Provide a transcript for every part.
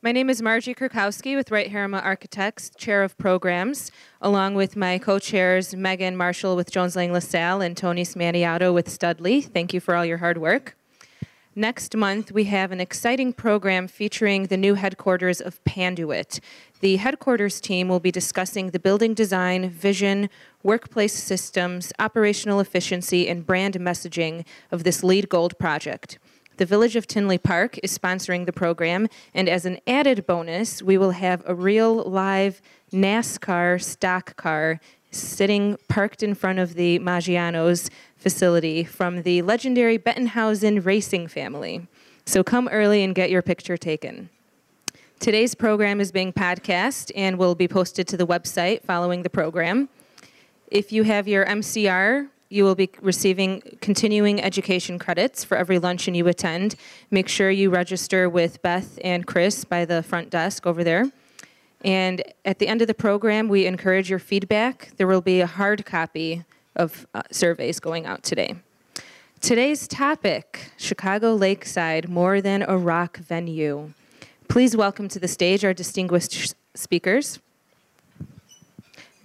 My name is Margie Kurkowski with Wright Harriman Architects, Chair of Programs, along with my co-chairs Megan Marshall with Jones Lang LaSalle and Tony Smaniato with Studley. Thank you for all your hard work. Next month, we have an exciting program featuring the new headquarters of Panduit. The headquarters team will be discussing the building design, vision, workplace systems, operational efficiency, and brand messaging of this LEED Gold project. The Village of Tinley Park is sponsoring the program, and as an added bonus, we will have a real live NASCAR stock car sitting parked in front of the Maggiano's facility from the legendary Bettenhausen racing family. So come early and get your picture taken. Today's program is being podcast and will be posted to the website following the program. If you have your MCR, you will be receiving continuing education credits for every luncheon you attend. Make sure you register with Beth and Chris by the front desk over there. And at the end of the program, we encourage your feedback. There will be a hard copy of uh, surveys going out today. Today's topic Chicago Lakeside, more than a rock venue. Please welcome to the stage our distinguished speakers.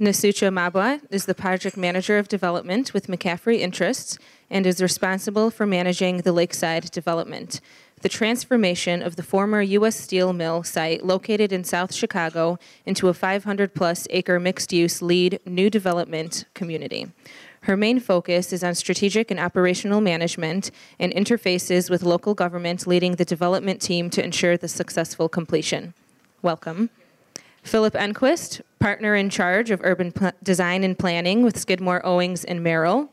Nasutsa Mabwa is the project manager of development with McCaffery Interests and is responsible for managing the Lakeside development the transformation of the former U.S. Steel Mill site located in South Chicago into a 500 plus acre mixed use LEED new development community. Her main focus is on strategic and operational management and interfaces with local government, leading the development team to ensure the successful completion. Welcome. Philip Enquist, partner in charge of urban design and planning with Skidmore, Owings, and Merrill.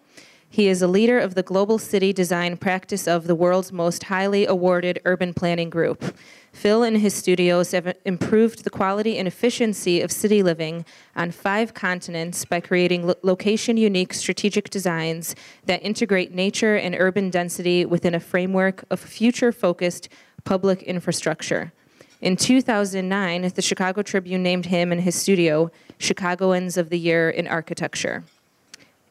He is a leader of the global city design practice of the world's most highly awarded urban planning group. Phil and his studios have improved the quality and efficiency of city living on five continents by creating lo- location unique strategic designs that integrate nature and urban density within a framework of future focused public infrastructure. In 2009, the Chicago Tribune named him and his studio Chicagoans of the Year in Architecture.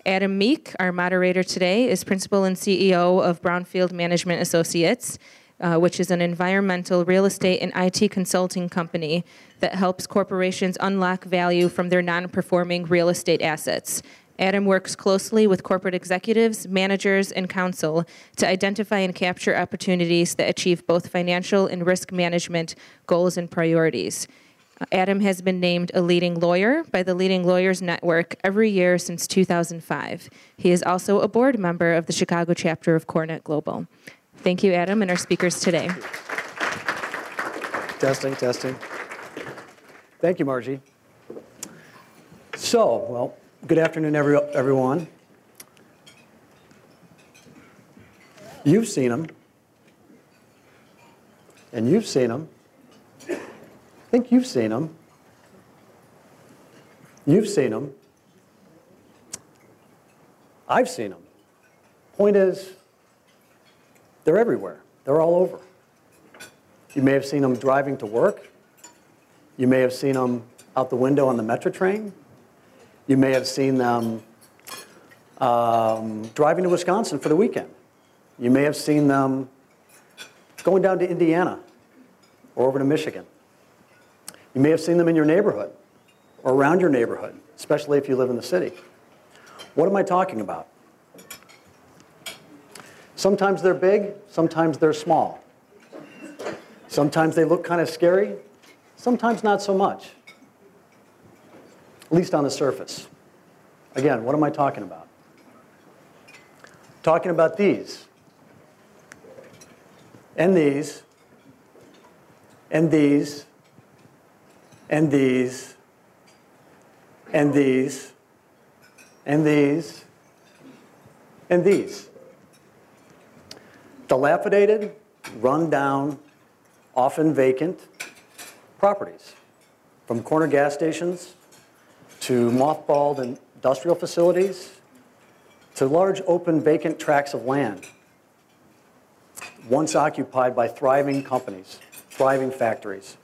Adam Meek, our moderator today, is principal and CEO of Brownfield Management Associates, uh, which is an environmental real estate and IT consulting company that helps corporations unlock value from their non performing real estate assets. Adam works closely with corporate executives, managers, and counsel to identify and capture opportunities that achieve both financial and risk management goals and priorities. Adam has been named a leading lawyer by the Leading Lawyers Network every year since 2005. He is also a board member of the Chicago chapter of CoreNet Global. Thank you, Adam, and our speakers today. Testing, testing. Thank you, Margie. So, well, good afternoon, every, everyone. You've seen them, and you've seen them. I think you've seen them. You've seen them. I've seen them. Point is, they're everywhere. They're all over. You may have seen them driving to work. You may have seen them out the window on the metro train. You may have seen them um, driving to Wisconsin for the weekend. You may have seen them going down to Indiana or over to Michigan. You may have seen them in your neighborhood or around your neighborhood, especially if you live in the city. What am I talking about? Sometimes they're big, sometimes they're small. Sometimes they look kind of scary, sometimes not so much, at least on the surface. Again, what am I talking about? Talking about these, and these, and these, and these, and these, and these, and these. Dilapidated, run down, often vacant properties, from corner gas stations to mothballed industrial facilities to large open vacant tracts of land, once occupied by thriving companies, thriving factories,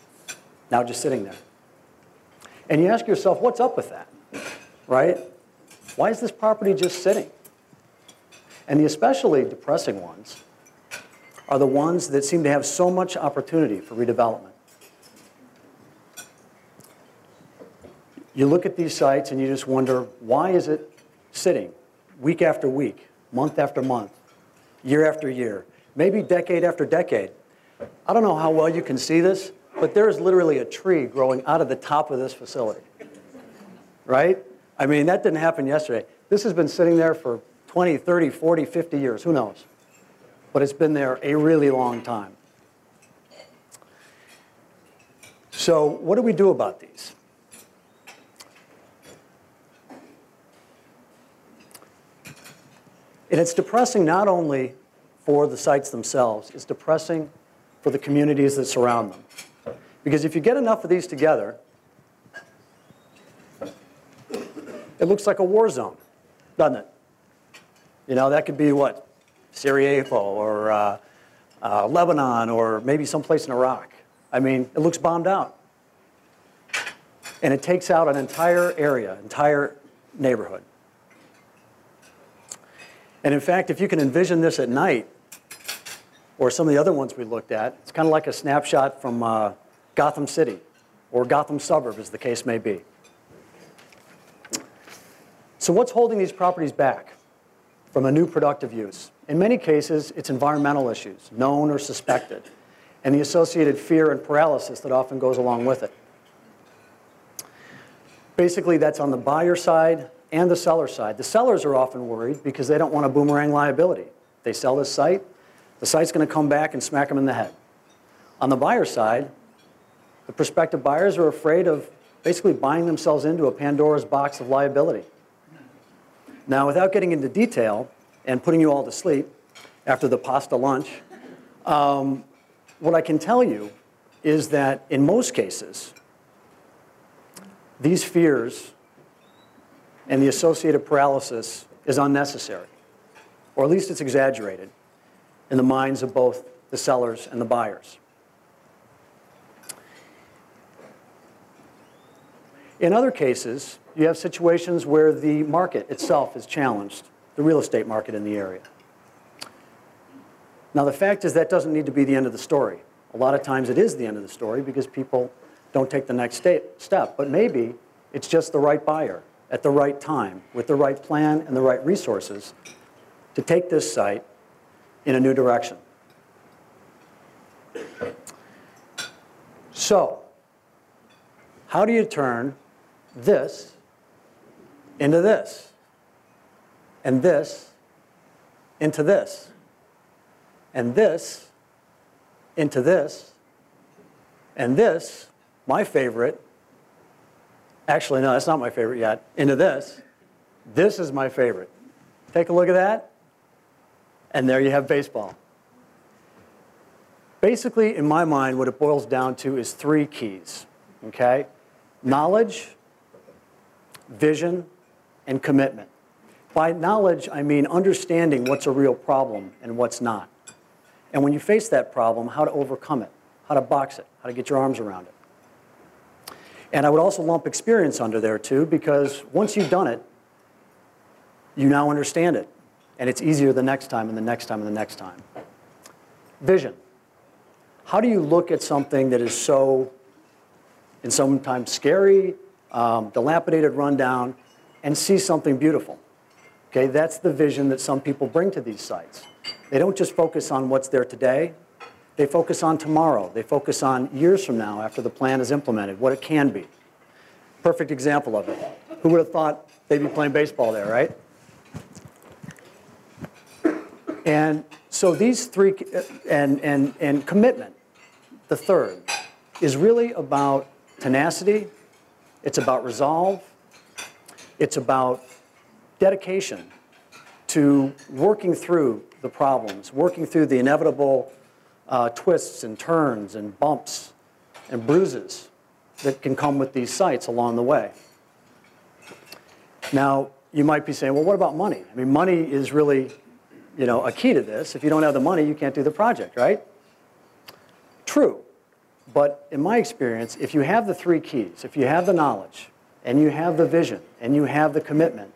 now just sitting there. And you ask yourself, what's up with that? Right? Why is this property just sitting? And the especially depressing ones are the ones that seem to have so much opportunity for redevelopment. You look at these sites and you just wonder, why is it sitting week after week, month after month, year after year, maybe decade after decade? I don't know how well you can see this, but there is literally a tree growing out of the top of this facility. Right? I mean, that didn't happen yesterday. This has been sitting there for 20, 30, 40, 50 years, who knows? But it's been there a really long time. So, what do we do about these? And it's depressing not only for the sites themselves, it's depressing for the communities that surround them. Because if you get enough of these together, it looks like a war zone, doesn't it? You know, that could be what? Sarajevo or uh, uh, Lebanon or maybe someplace in Iraq. I mean, it looks bombed out. And it takes out an entire area, entire neighborhood. And in fact, if you can envision this at night, or some of the other ones we looked at, it's kind of like a snapshot from uh, Gotham City or Gotham suburb, as the case may be. So, what's holding these properties back from a new productive use? In many cases, it's environmental issues, known or suspected, and the associated fear and paralysis that often goes along with it. Basically, that's on the buyer side and the seller side. The sellers are often worried because they don't want a boomerang liability. They sell this site, the site's going to come back and smack them in the head. On the buyer side, the prospective buyers are afraid of basically buying themselves into a Pandora's box of liability. Now, without getting into detail and putting you all to sleep after the pasta lunch, um, what I can tell you is that in most cases, these fears and the associated paralysis is unnecessary, or at least it's exaggerated in the minds of both the sellers and the buyers. In other cases, you have situations where the market itself is challenged, the real estate market in the area. Now, the fact is that doesn't need to be the end of the story. A lot of times it is the end of the story because people don't take the next step. But maybe it's just the right buyer at the right time with the right plan and the right resources to take this site in a new direction. So, how do you turn this into this, and this into this, and this into this, and this, my favorite, actually, no, that's not my favorite yet, into this. This is my favorite. Take a look at that, and there you have baseball. Basically, in my mind, what it boils down to is three keys, okay? Knowledge, vision, and commitment. By knowledge, I mean understanding what's a real problem and what's not. And when you face that problem, how to overcome it, how to box it, how to get your arms around it. And I would also lump experience under there too, because once you've done it, you now understand it. And it's easier the next time and the next time and the next time. Vision. How do you look at something that is so, and sometimes scary, um, dilapidated, rundown, and see something beautiful. Okay, that's the vision that some people bring to these sites. They don't just focus on what's there today, they focus on tomorrow. They focus on years from now after the plan is implemented, what it can be. Perfect example of it. Who would have thought they'd be playing baseball there, right? And so these three, and, and, and commitment, the third, is really about tenacity, it's about resolve. It's about dedication to working through the problems, working through the inevitable uh, twists and turns and bumps and bruises that can come with these sites along the way. Now, you might be saying, well, what about money? I mean, money is really, you know, a key to this. If you don't have the money, you can't do the project, right? True. But in my experience, if you have the three keys, if you have the knowledge, and you have the vision, and you have the commitment,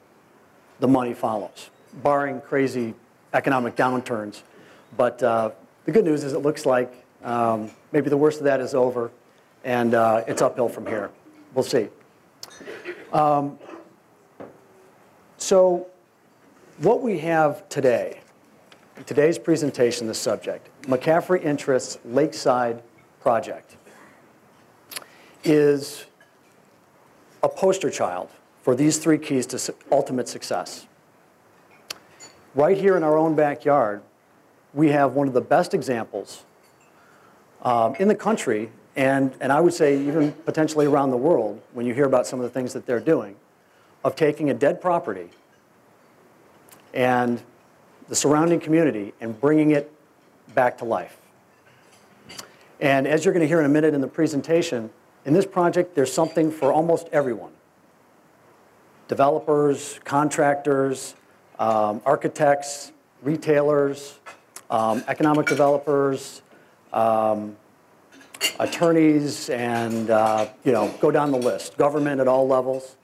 the money follows, barring crazy economic downturns. But uh, the good news is it looks like um, maybe the worst of that is over, and uh, it's uphill from here. We'll see. Um, so what we have today, today's presentation, the subject, McCaffery Interests Lakeside Project, is a poster child for these three keys to ultimate success. Right here in our own backyard, we have one of the best examples um, in the country, and, and I would say even potentially around the world, when you hear about some of the things that they're doing, of taking a dead property and the surrounding community and bringing it back to life. And as you're going to hear in a minute in the presentation, in this project, there's something for almost everyone. Developers, contractors, um, architects, retailers, um, economic developers, um, attorneys, and uh, you know, go down the list, government at all levels.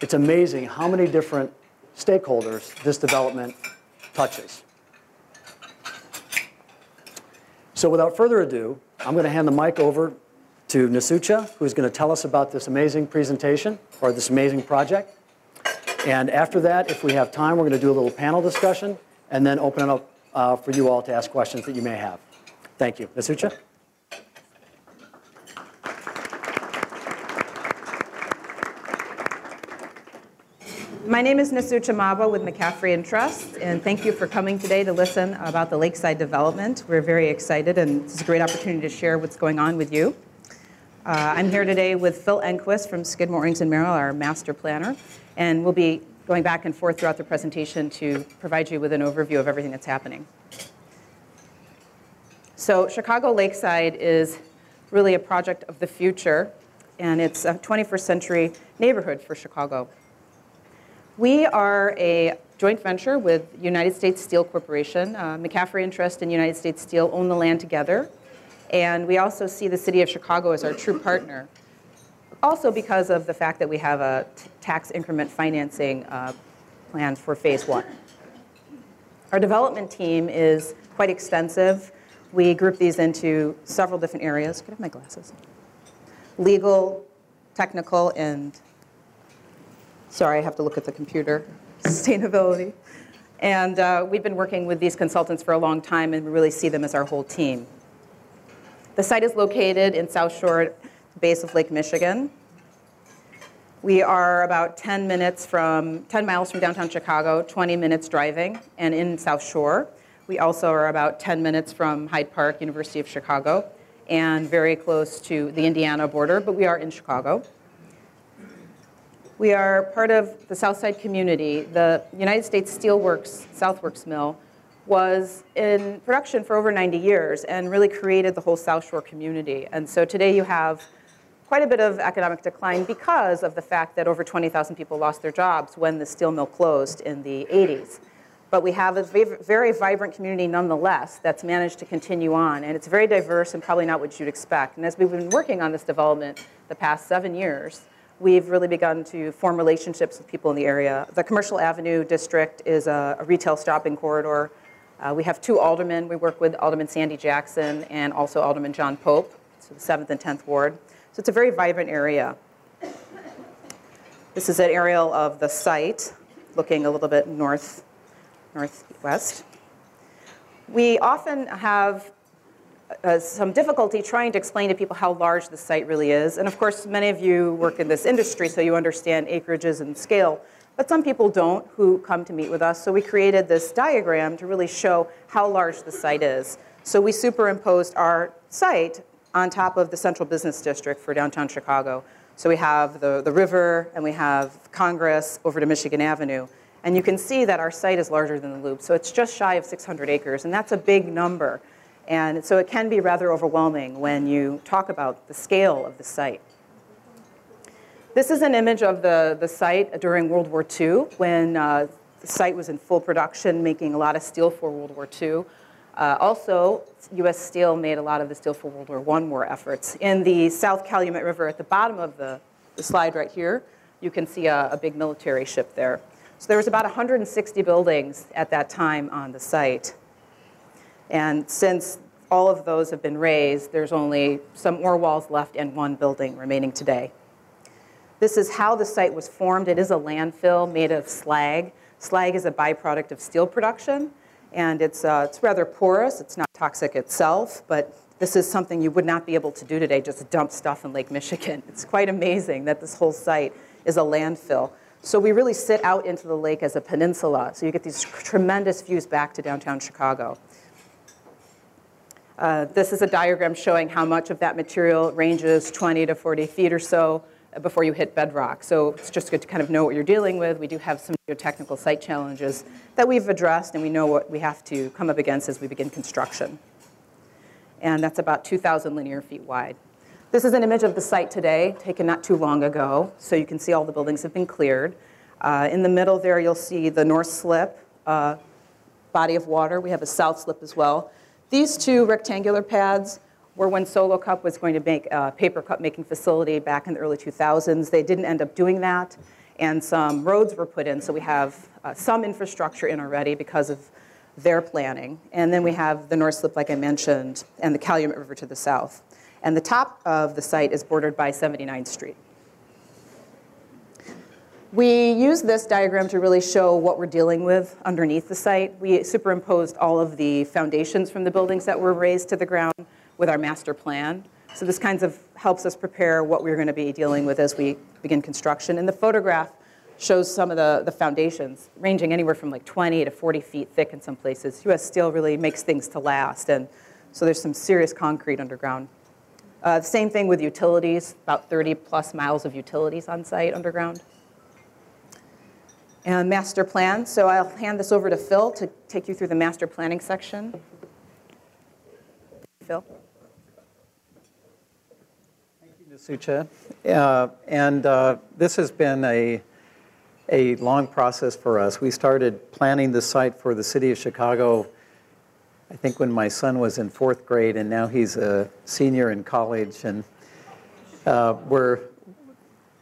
It's amazing how many different stakeholders this development touches. So without further ado, I'm going to hand the mic over to Nasutsa, who's going to tell us about this amazing presentation or this amazing project. And after that, if we have time, we're going to do a little panel discussion and then open it up uh, for you all to ask questions that you may have. Thank you. Nasutsa? My name is Nasutsa Mabwa with McCaffery Interests, and thank you for coming today to listen about the Lakeside development. We're very excited, and it's a great opportunity to share what's going on with you. Uh, I'm here today with Phil Enquist from Skidmore, Owings, Merrill, our master planner, and we'll be going back and forth throughout the presentation to provide you with an overview of everything that's happening. So Chicago Lakeside is really a project of the future, and it's a 21st century neighborhood for Chicago. We are a joint venture with United States Steel Corporation. Uh, McCaffery Interest and United States Steel own the land together. And we also see the city of Chicago as our true partner. Also because of the fact that we have a tax increment financing uh, plan for phase one. Our development team is quite extensive. We group these into several different areas. Could I have my glasses? Legal, technical, and Sorry, I have to look at the computer. Sustainability. And uh, we've been working with these consultants for a long time and we really see them as our whole team. The site is located in South Shore, base of Lake Michigan. We are about 10 minutes from, 10 miles from downtown Chicago, 20 minutes driving, and in South Shore. We also are about 10 minutes from Hyde Park, University of Chicago, and very close to the Indiana border, but we are in Chicago. We are part of the Southside community. The United States Steelworks Southworks Mill was in production for over 90 years and really created the whole South Shore community. And so today you have quite a bit of economic decline because of the fact that over 20,000 people lost their jobs when the steel mill closed in the 80s. But we have a very vibrant community nonetheless that's managed to continue on. And it's very diverse and probably not what you'd expect. And as we've been working on this development the past seven years, we've really begun to form relationships with people in the area. The Commercial Avenue District is a, retail shopping corridor. Uh, we have two aldermen. We work with Alderman Sandi Jackson and also Alderman John Pope, so the 7th and 10th Ward. So it's a very vibrant area. This is an aerial of the site, looking a little bit north, northwest. We often have uh, some difficulty trying to explain to people how large the site really is. And of course, many of you work in this industry, so you understand acreages and scale. But some people don't who come to meet with us. So we created this diagram to really show how large the site is. So we superimposed our site on top of the central business district for downtown Chicago. So we have the, the river and we have Congress over to Michigan Avenue. And you can see that our site is larger than the loop. So it's just shy of 600 acres, and that's a big number. And so it can be rather overwhelming when you talk about the scale of the site. This is an image of the, the site during World War II when uh, the site was in full production, making a lot of steel for World War II. Uh, also, U.S. Steel made a lot of the steel for World War I war efforts. In the South Calumet River at the bottom of the, the slide right here, you can see a, a big military ship there. So there was about 160 buildings at that time on the site. And since all of those have been razed, there's only some ore walls left and one building remaining today. This is how the site was formed. It is a landfill made of slag. Slag is a byproduct of steel production, and it's, uh, it's rather porous. It's not toxic itself, but this is something you would not be able to do today, just dump stuff in Lake Michigan. It's quite amazing that this whole site is a landfill. So we really sit out into the lake as a peninsula, so you get these tremendous views back to downtown Chicago. Uh, this is a diagram showing how much of that material ranges 20 to 40 feet or so before you hit bedrock. So it's just good to kind of know what you're dealing with. We do have some geotechnical site challenges that we've addressed, and we know what we have to come up against as we begin construction. And that's about 2,000 linear feet wide. This is an image of the site today, taken not too long ago. So you can see all the buildings have been cleared. Uh, in the middle there, you'll see the north slip, uh, body of water. We have a south slip as well. These two rectangular pads were when Solo Cup was going to make a paper cup making facility back in the early 2000s. They didn't end up doing that, and some roads were put in, so we have uh, some infrastructure in already because of their planning. And then we have the North Slip, like I mentioned, and the Calumet River to the south. And the top of the site is bordered by 79th Street. We use this diagram to really show what we're dealing with underneath the site. We superimposed all of the foundations from the buildings that were razed to the ground with our master plan. So this kind of helps us prepare what we're going to be dealing with as we begin construction. And the photograph shows some of the, the foundations, ranging anywhere from like 20 to 40 feet thick in some places. U.S. Steel really makes things to last, and so there's some serious concrete underground. Uh, same thing with utilities, about 30 plus miles of utilities on site underground. And master plan, so I'll hand this over to Phil to take you through the master planning section. Phil? Sucha. Uh, and uh, this has been a, a long process for us. We started planning the site for the city of Chicago, I think when my son was in fourth grade, and now he's a senior in college, and uh, we're,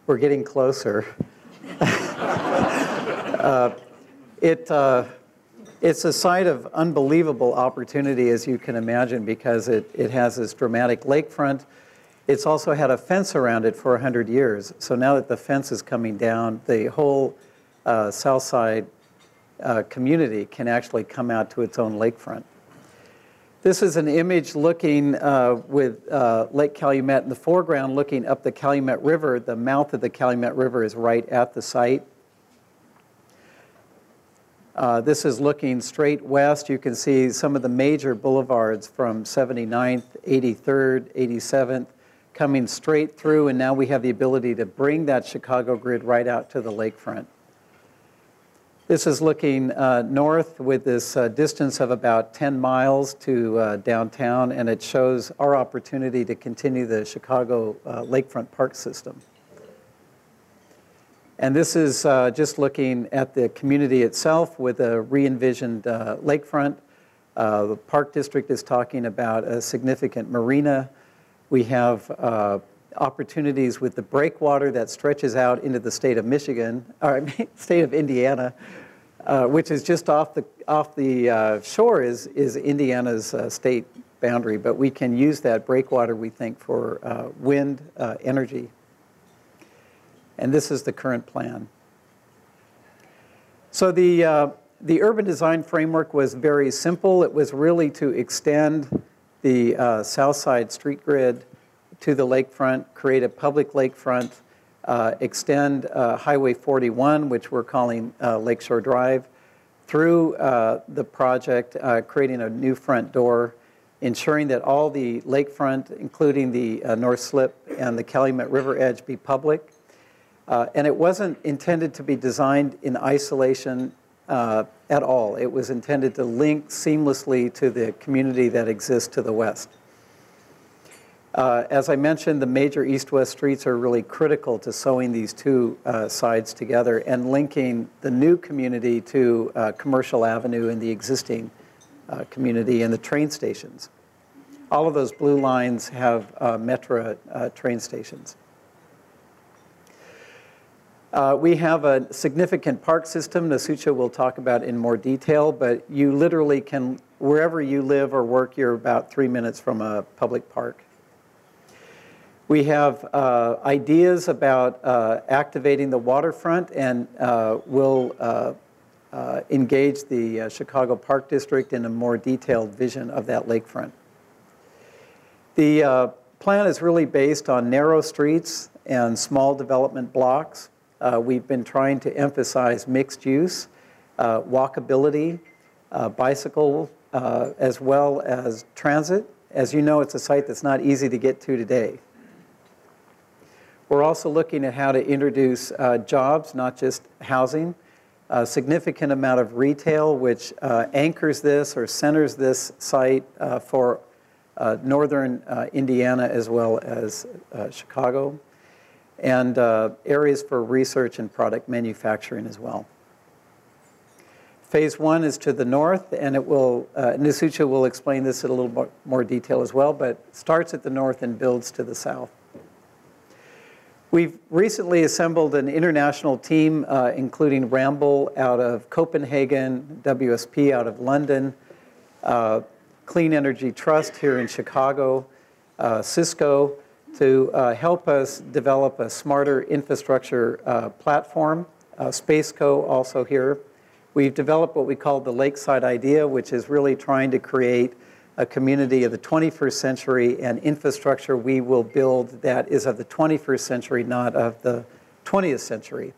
we're getting closer. Uh, it, uh, it's a site of unbelievable opportunity, as you can imagine, because it, it has this dramatic lakefront. It's also had a fence around it for 100 years. So now that the fence is coming down, the whole uh, south side uh, community can actually come out to its own lakefront. This is an image looking uh, with uh, Lake Calumet in the foreground, looking up the Calumet River. The mouth of the Calumet River is right at the site. Uh, this is looking straight west. You can see some of the major boulevards from 79th, 83rd, 87th coming straight through, and now we have the ability to bring that Chicago grid right out to the lakefront. This is looking uh, north with this uh, distance of about 10 miles to uh, downtown, and it shows our opportunity to continue the Chicago uh, lakefront park system. And this is uh, just looking at the community itself with a re-envisioned uh, lakefront. The Park District is talking about a significant marina. We have uh, opportunities with the breakwater that stretches out into the state of Michigan, or state of Indiana, uh, which is just off the, off the uh, shore is, is Indiana's state boundary. But we can use that breakwater, we think, for wind energy and this is the current plan. So the, uh, the urban design framework was very simple. It was really to extend the uh, south side street grid to the lakefront, create a public lakefront, uh, extend uh, Highway 41, which we're calling uh, Lakeshore Drive, through uh, the project, creating a new front door, ensuring that all the lakefront, including the North Slip and the Calumet River edge, be public, uh, and it wasn't intended to be designed in isolation uh, at all. It was intended to link seamlessly to the community that exists to the west. Uh, as I mentioned, the major east-west streets are really critical to sewing these two uh, sides together and linking the new community to uh, Commercial Avenue and the existing uh, community and the train stations. All of those blue lines have Metra train stations. Uh, we have a significant park system Nasutsa will talk about in more detail, but you literally can, wherever you live or work, you're about three minutes from a public park. We have uh, ideas about uh, activating the waterfront and uh, will uh, uh, engage the Chicago Park District in a more detailed vision of that lakefront. The plan is really based on narrow streets and small development blocks. Uh, we've been trying to emphasize mixed use, uh, walkability, uh, bicycle, uh, as well as transit. As you know, it's a site that's not easy to get to today. We're also looking at how to introduce uh, jobs, not just housing. A significant amount of retail, which uh, anchors this or centers this site for northern Indiana as well as Chicago, and uh, areas for research and product manufacturing as well. Phase one is to the north, and it will, uh, Nasutsa will explain this in a little more, more detail as well, but starts at the north and builds to the south. We've recently assembled an international team, uh, including Ramboll out of Copenhagen, WSP out of London, uh, Clean Energy Trust here in Chicago, uh, Cisco, to uh, help us develop a smarter infrastructure uh, platform. Uh, Spaceco also here. We've developed what we call the Lakeside Idea, which is really trying to create a community of the 21st century and infrastructure we will build that is of the 21st century, not of the 20th century.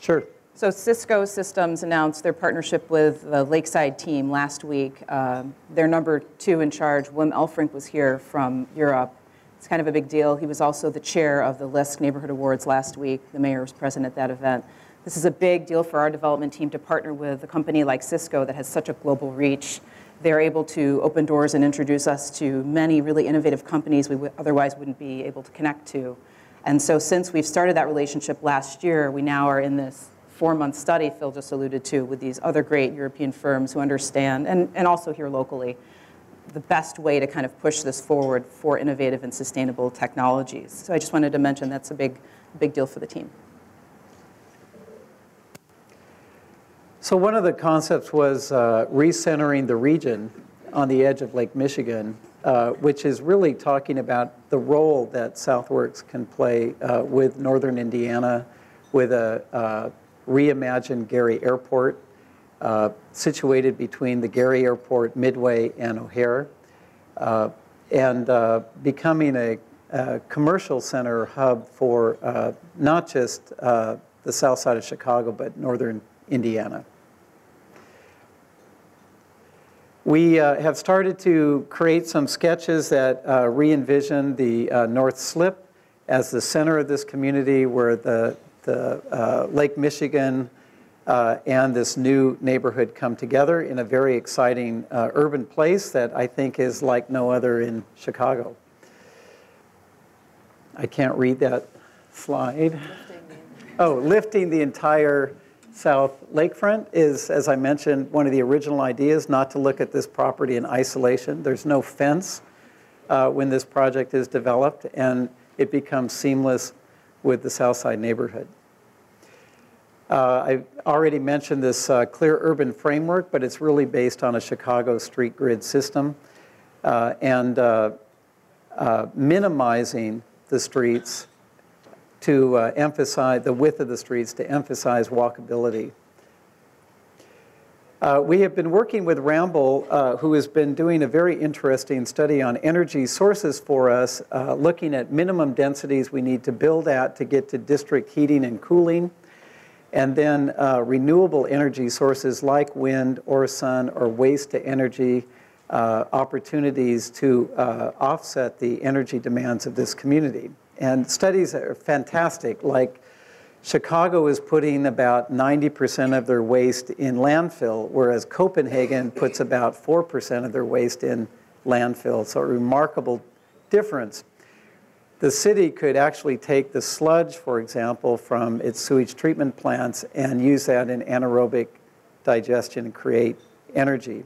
Sure. So Cisco Systems announced their partnership with the Lakeside team last week. Um, their number two in charge, Wim Elfrink, was here from Europe. It's kind of a big deal. He was also the chair of the LISC Neighborhood Awards last week. The mayor was present at that event. This is a big deal for our development team to partner with a company like Cisco that has such a global reach. They're able to open doors and introduce us to many really innovative companies we otherwise wouldn't be able to connect to. And so, since we've started that relationship last year, we now are in this four month study Phil just alluded to with these other great European firms who understand, and, and also here locally, the best way to kind of push this forward for innovative and sustainable technologies. So, I just wanted to mention that's a big, big deal for the team. So one of the concepts was uh, recentering the region on the edge of Lake Michigan, uh, which is really talking about the role that Southworks can play uh, with northern Indiana, with a uh, reimagined Gary Airport, uh, situated between the Gary Airport, Midway, and O'Hare, uh, and uh, becoming a, a commercial center hub for uh, not just uh, the south side of Chicago, but northern Indiana. We have started to create some sketches that uh, re envision the North Slip as the center of this community where the, the Lake Michigan uh, and this new neighborhood come together in a very exciting uh, urban place that I think is like no other in Chicago. I can't read that slide. Oh, lifting the entire south lakefront is, as I mentioned, one of the original ideas, not to look at this property in isolation. There's no fence uh, when this project is developed, and it becomes seamless with the south side neighborhood. Uh, I already mentioned this uh, clear urban framework, but it's really based on a Chicago street grid system uh, and uh, uh, minimizing the streets to uh, emphasize the width of the streets to emphasize walkability. We have been working with Ramboll, who has been doing a very interesting study on energy sources for us, looking at minimum densities we need to build at to get to district heating and cooling, and then uh, renewable energy sources like wind or sun or waste to energy uh, opportunities to uh, offset the energy demands of this community. And studies are fantastic, like Chicago is putting about 90% of their waste in landfill, whereas Copenhagen puts about 4% of their waste in landfill. So, a remarkable difference. The city could actually take the sludge, for example, from its sewage treatment plants and use that in anaerobic digestion and create energy.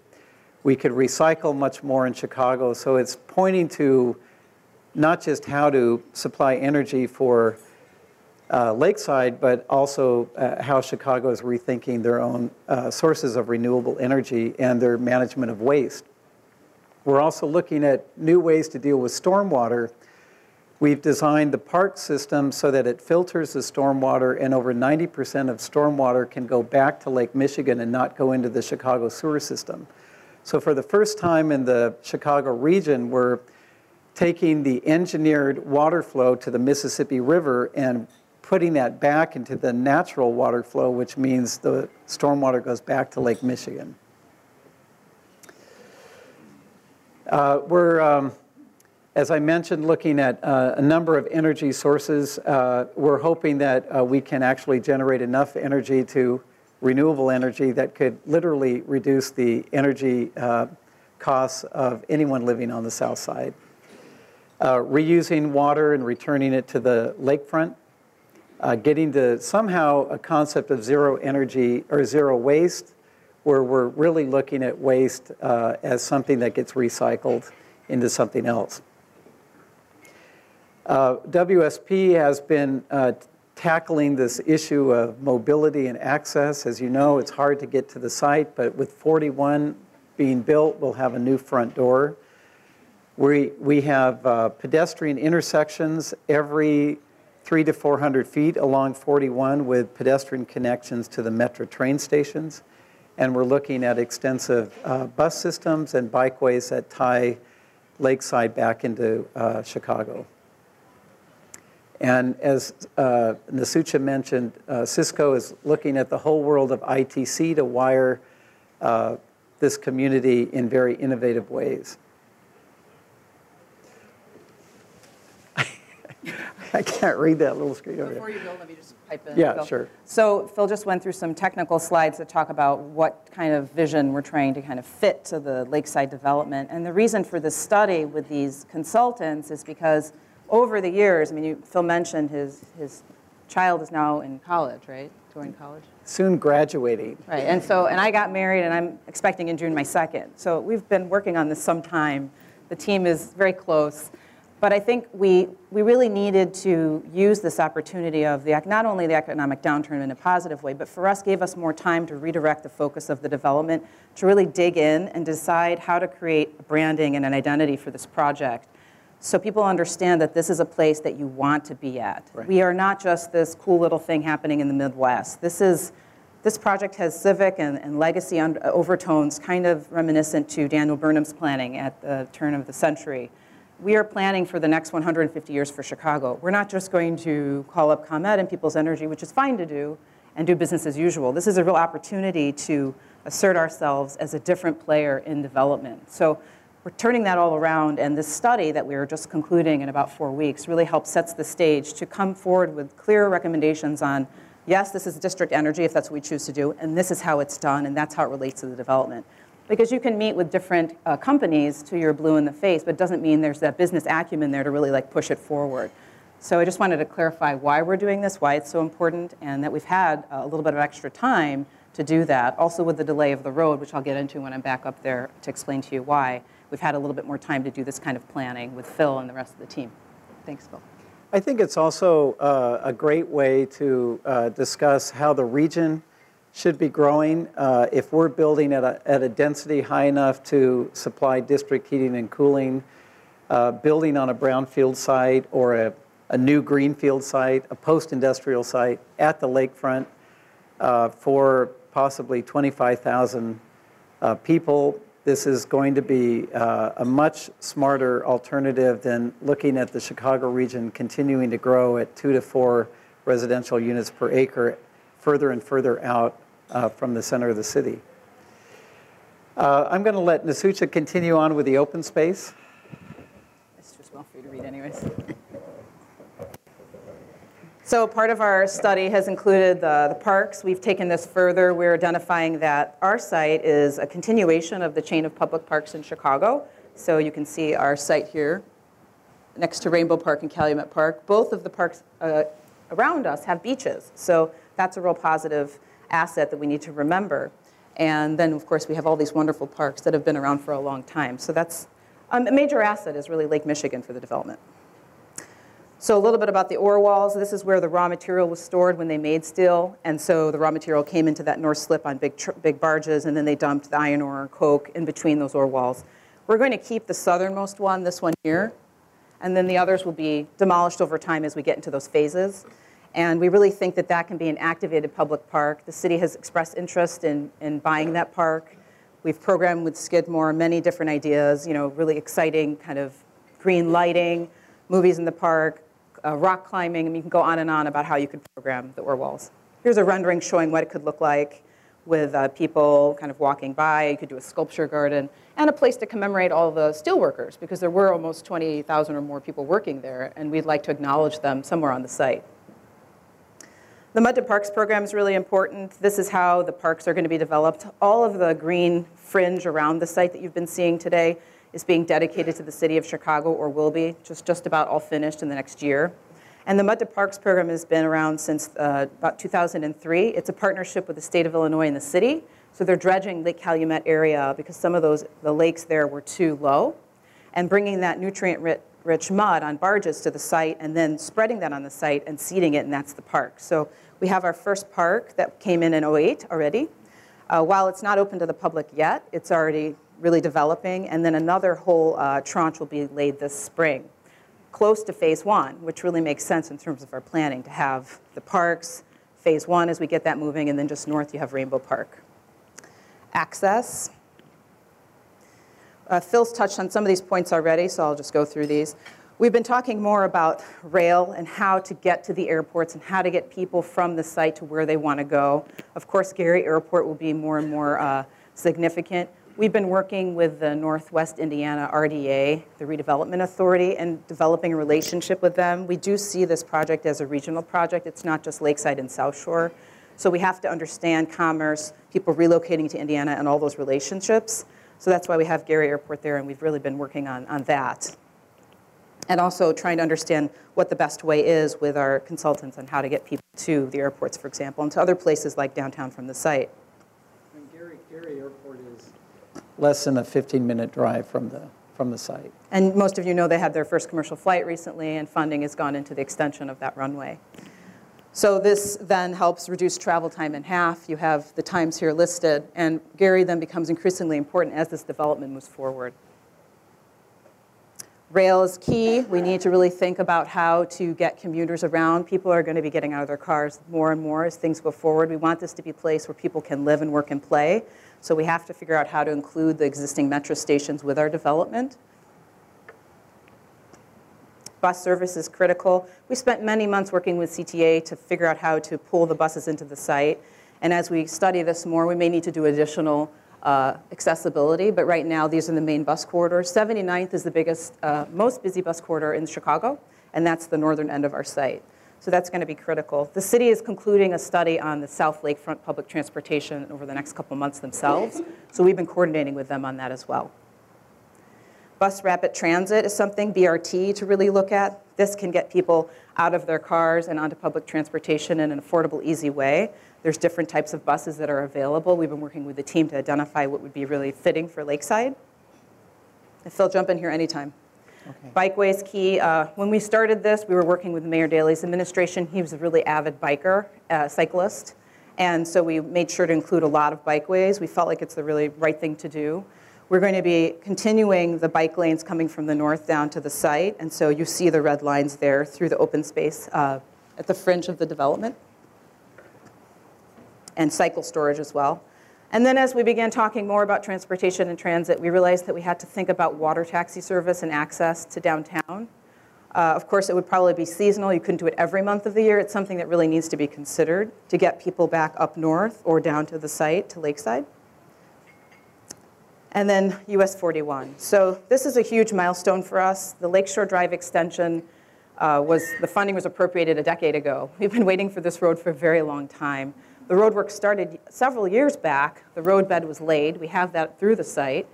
We could recycle much more in Chicago, so it's pointing to not just how to supply energy for uh, Lakeside, but also uh, how Chicago is rethinking their own uh, sources of renewable energy and their management of waste. We're also looking at new ways to deal with stormwater We've designed the park system so that it filters the stormwater, and over 90% of stormwater can go back to Lake Michigan and not go into the Chicago sewer system. So, for the first time in the Chicago region, we're taking the engineered water flow to the Mississippi River and putting that back into the natural water flow, which means the stormwater goes back to Lake Michigan. Uh, we're, um, as I mentioned, looking at uh, a number of energy sources. Uh, we're hoping that uh, we can actually generate enough energy to renewable energy that could literally reduce the energy uh, costs of anyone living on the south side. Uh, reusing water and returning it to the lakefront, uh, getting to somehow a concept of zero energy or zero waste, where we're really looking at waste as something that gets recycled into something else. Uh, WSP has been uh, tackling this issue of mobility and access. As you know, it's hard to get to the site, but with 41 being built, we'll have a new front door. We, we have uh, pedestrian intersections every three to 400 feet along 41 with pedestrian connections to the metro train stations. And we're looking at extensive uh, bus systems and bikeways that tie Lakeside back into uh, Chicago. And as uh, Nasutsa mentioned, uh, Cisco is looking at the whole world of ITC to wire uh, this community in very innovative ways. I can't read that little screen over Before there. you go, let me just pipe in. Yeah, Phil. sure. So Phil just went through some technical slides that talk about what kind of vision we're trying to kind of fit to the lakeside development. And the reason for this study with these consultants is because over the years, I mean, you, Phil mentioned his, his child is now in college, right? Going to college? Soon graduating. Right, and so, and I got married, and I'm expecting in June my second. So we've been working on this some time. The team is very close. But I think we, we really needed to use this opportunity of the, not only the economic downturn in a positive way, but for us, gave us more time to redirect the focus of the development, to really dig in and decide how to create branding and an identity for this project so people understand that this is a place that you want to be at. Right. We are not just this cool little thing happening in the Midwest. This is this project has civic and, and legacy un- overtones, kind of reminiscent to Daniel Burnham's planning at the turn of the century. We are planning for the next 150 years for Chicago. We're not just going to call up ComEd and People's Energy, which is fine to do, and do business as usual. This is a real opportunity to assert ourselves as a different player in development. So we're turning that all around, and this study that we are just concluding in about four weeks really helps sets the stage to come forward with clear recommendations on, yes, this is district energy if that's what we choose to do, and this is how it's done, and that's how it relates to the development. Because you can meet with different uh, companies to your blue in the face, but it doesn't mean there's that business acumen there to really like push it forward. So I just wanted to clarify why we're doing this, why it's so important, and that we've had a little bit of extra time to do that. Also with the delay of the road, which I'll get into when I'm back up there to explain to you why, we've had a little bit more time to do this kind of planning with Phil and the rest of the team. Thanks, Phil. I think it's also uh, a great way to uh, discuss how the region should be growing. Uh, if we're building at a, at a density high enough to supply district heating and cooling, uh, building on a brownfield site or a, a new greenfield site, a post-industrial site at the lakefront uh, for possibly 25,000 uh, people, this is going to be uh, a much smarter alternative than looking at the Chicago region continuing to grow at two to four residential units per acre further and further out uh, from the center of the city. Uh, I'm going to let Nasutsa continue on with the open space. It's just well for you to read anyways. So part of our study has included the, the parks. We've taken this further. We're identifying that our site is a continuation of the chain of public parks in Chicago. So you can see our site here next to Rainbow Park and Calumet Park. Both of the parks uh, around us have beaches. So that's a real positive asset that we need to remember. And then, of course, we have all these wonderful parks that have been around for a long time. So that's um, a major asset is really Lake Michigan for the development. So a little bit about the ore walls. This is where the raw material was stored when they made steel. And so the raw material came into that north slip on big, big barges, and then they dumped the iron ore and coke in between those ore walls. We're going to keep the southernmost one, this one here. and then the others will be demolished over time as we get into those phases. And we really think that that can be an activated public park. The city has expressed interest in, in buying that park. We've programmed with Skidmore many different ideas, you know, really exciting kind of green lighting, movies in the park, uh, rock climbing, and you can go on and on about how you could program the ore walls. Here's a rendering showing what it could look like with uh, people kind of walking by. You could do a sculpture garden and a place to commemorate all the steelworkers because there were almost 20,000 or more people working there, and we'd like to acknowledge them somewhere on the site. The Mud to Parks program is really important. This is how the parks are going to be developed. All of the green fringe around the site that you've been seeing today is being dedicated to the city of Chicago or will be, just, just about all finished in the next year. And the Mud to Parks program has been around since uh, about 2003. It's a partnership with the state of Illinois and the city. So they're dredging Lake Calumet area because some of those, the lakes there were too low. And bringing that nutrient rich mud on barges to the site and then spreading that on the site and seeding it, and that's the park. So we have our first park that came in in 08 already. Uh, while it's not open to the public yet, it's already really developing, and then another whole uh, tranche will be laid this spring close to phase one, which really makes sense in terms of our planning to have the parks, phase one as we get that moving, and then just north you have Rainbow Park. Access. Uh, Phil's touched on some of these points already, so I'll just go through these. We've been talking more about rail and how to get to the airports and how to get people from the site to where they want to go. Of course, Gary Airport will be more and more uh, significant. We've been working with the Northwest Indiana RDA, the Redevelopment Authority, and developing a relationship with them. We do see this project as a regional project. It's not just Lakeside and South Shore. So we have to understand commerce, people relocating to Indiana, and all those relationships. So that's why we have Gary Airport there, and we've really been working on, on that. And also trying to understand what the best way is with our consultants on how to get people to the airports, for example, and to other places like downtown from the site. And Gary, Gary Airport less than a 15-minute drive from the, from the site. And most of you know they had their first commercial flight recently, and funding has gone into the extension of that runway. So this then helps reduce travel time in half. You have the times here listed, and Gary then becomes increasingly important as this development moves forward. Rail is key. We need to really think about how to get commuters around. People are going to be getting out of their cars more and more as things go forward. We want this to be a place where people can live and work and play. So we have to figure out how to include the existing metro stations with our development. Bus service is critical. We spent many months working with CTA to figure out how to pull the buses into the site. And as we study this more, we may need to do additional uh, accessibility, but right now these are the main bus corridors. 79th is the biggest, uh, most busy bus corridor in Chicago, and that's the northern end of our site. So that's going to be critical. The city is concluding a study on the South Lakefront public transportation over the next couple months themselves. So we've been coordinating with them on that as well. Bus rapid transit is something, BRT, to really look at. This can get people out of their cars and onto public transportation in an affordable, easy way. There's different types of buses that are available. We've been working with the team to identify what would be really fitting for Lakeside. If Phil, jump in here anytime. Okay. Bikeways key. Uh, when we started this, we were working with Mayor Daley's administration. He was a really avid biker, uh, cyclist, and so we made sure to include a lot of bikeways. We felt like it's the really right thing to do. We're going to be continuing the bike lanes coming from the north down to the site, and so you see the red lines there through the open space uh, at the fringe of the development, and cycle storage as well. And then as we began talking more about transportation and transit, we realized that we had to think about water taxi service and access to downtown. Uh, of course, it would probably be seasonal. You couldn't do it every month of the year. It's something that really needs to be considered to get people back up north or down to the site, to Lakeside. And then US 41. So this is a huge milestone for us. The Lakeshore Drive extension uh, was, the funding was appropriated a decade ago. We've been waiting for this road for a very long time. The roadwork started several years back. The roadbed was laid. We have that through the site.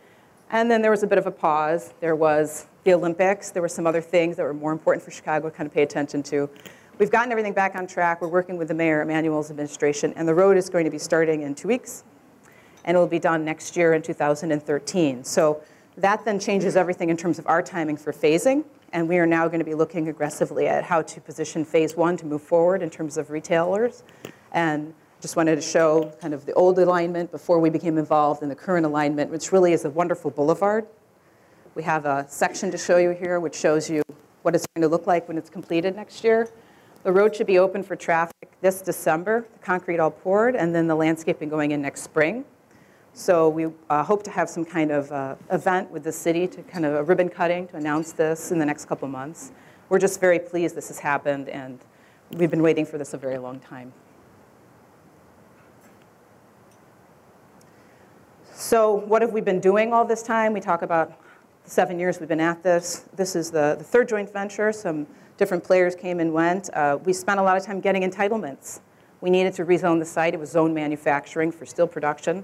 And then there was a bit of a pause. There was the Olympics. There were some other things that were more important for Chicago to kind of pay attention to. We've gotten everything back on track. We're working with the mayor, Emanuel's administration, and the road is going to be starting in two weeks, and it will be done next year in 2013. So that then changes everything in terms of our timing for phasing, and we are now going to be looking aggressively at how to position phase one to move forward in terms of retailers and just wanted to show kind of the old alignment before we became involved in the current alignment, which really is a wonderful boulevard. We have a section to show you here which shows you what it's going to look like when it's completed next year. The road should be open for traffic this December, the concrete all poured, and then the landscaping going in next spring. So we uh, hope to have some kind of uh, event with the city to kind of a ribbon cutting to announce this in the next couple months. We're just very pleased this has happened, and we've been waiting for this a very long time. So what have we been doing all this time? We talk about seven years we've been at this. This is the, the third joint venture. Some different players came and went. Uh, we spent a lot of time getting entitlements. We needed to rezone the site. It was zone manufacturing for steel production.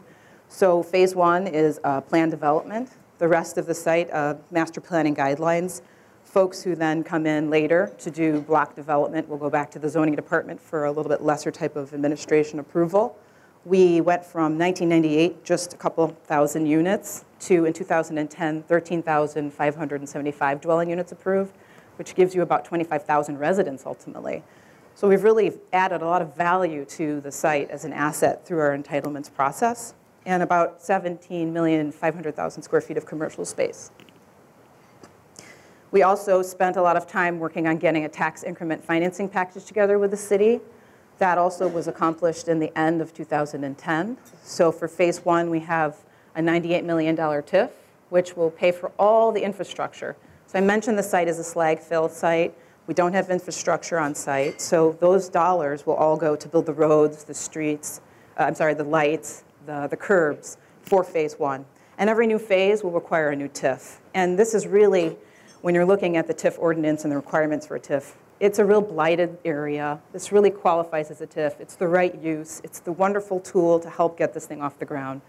So phase one is uh, plan development. The rest of the site, uh, master planning guidelines. Folks who then come in later to do block development will go back to the zoning department for a little bit lesser type of administration approval. We went from 1998, just a couple thousand units, to in 2010, 13,575 dwelling units approved, which gives you about 25,000 residents ultimately. So we've really added a lot of value to the site as an asset through our entitlements process and about 17,500,000 square feet of commercial space. We also spent a lot of time working on getting a tax increment financing package together with the city. That also was accomplished in the end of 2010. So for phase one, we have a $98 million TIF, which will pay for all the infrastructure. So I mentioned the site is a slag fill site. We don't have infrastructure on site. So those dollars will all go to build the roads, the streets, uh, I'm sorry, the lights, the, the curbs for phase one. And every new phase will require a new TIF. And this is really, when you're looking at the TIF ordinance and the requirements for a TIF, it's a real blighted area. This really qualifies as a TIF. It's the right use. It's the wonderful tool to help get this thing off the ground.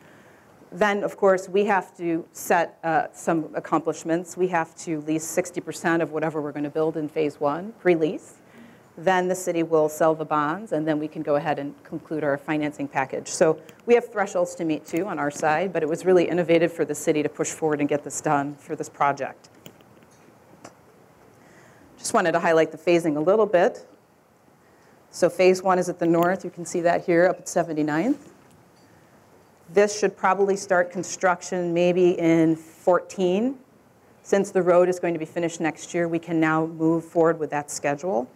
Then, of course, we have to set uh, some accomplishments. We have to lease 60% of whatever we're going to build in phase one, pre-lease. Then the city will sell the bonds, and then we can go ahead and conclude our financing package. So we have thresholds to meet too on our side, but it was really innovative for the city to push forward and get this done for this project. Just wanted to highlight the phasing a little bit. So phase one is at the north. You can see that here up at 79th. This should probably start construction maybe in 14. Since the road is going to be finished next year, we can now move forward with that schedule.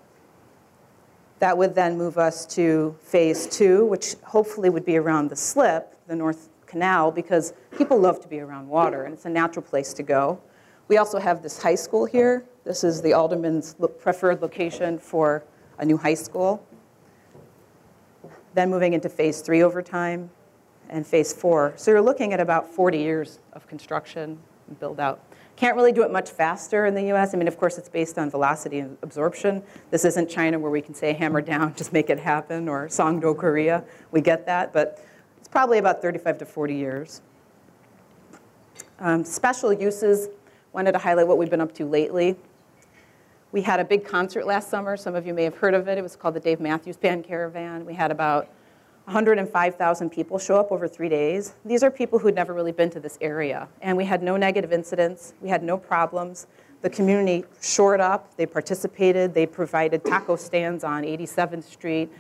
That would then move us to phase two, which hopefully would be around the slip, the North Canal, because people love to be around water, and it's a natural place to go. We also have this high school here. This is the Alderman's preferred location for a new high school. Then moving into phase three over time, and phase four. So you're looking at about 40 years of construction and build out. Can't really do it much faster in the US. I mean, of course, it's based on velocity and absorption. This isn't China where we can say hammer down, just make it happen, or Songdo, Korea. We get that, but it's probably about 35 to 40 years. Um, special uses, wanted to highlight what we've been up to lately. We had a big concert last summer. Some of you may have heard of it. It was called the Dave Matthews Band Caravan. We had about 105,000 people show up over three days. These are people who'd never really been to this area. And we had no negative incidents. We had no problems. The community shored up. They participated. They provided taco stands on 87th Street.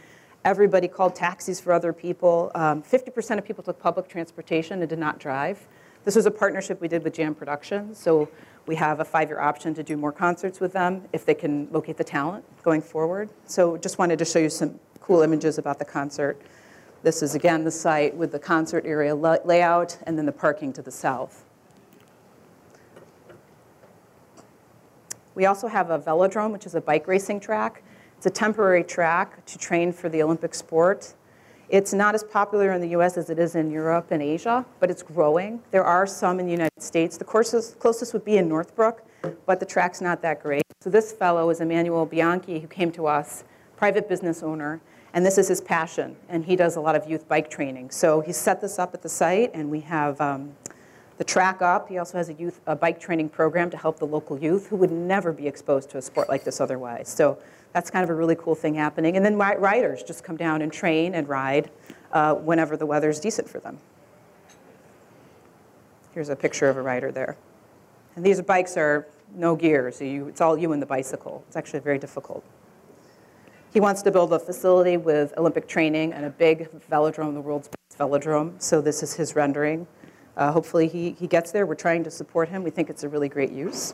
Everybody called taxis for other people. 50% um, of people took public transportation and did not drive. This was a partnership we did with Jam Productions. So we have a five-year option to do more concerts with them if they can locate the talent going forward. So just wanted to show you some cool images about the concert. This is again the site with the concert area layout and then the parking to the south. We also have a velodrome, which is a bike racing track. It's a temporary track to train for the Olympic sport. It's not as popular in the US as it is in Europe and Asia, but it's growing. There are some in the United States. The closest, closest would be in Northbrook, but the track's not that great. So this fellow is Emmanuel Bianchi, who came to us, private business owner, and this is his passion, and he does a lot of youth bike training. So he set this up at the site, and we have um, the track up. He also has a youth a bike training program to help the local youth who would never be exposed to a sport like this otherwise. So that's kind of a really cool thing happening. And then riders just come down and train and ride uh, whenever the weather's decent for them. Here's a picture of a rider there. And these bikes are no gears. So you, it's all you and the bicycle. It's actually very difficult. He wants to build a facility with Olympic training and a big velodrome, the world's best velodrome. So this is his rendering. Uh, hopefully he, he gets there. We're trying to support him. We think it's a really great use.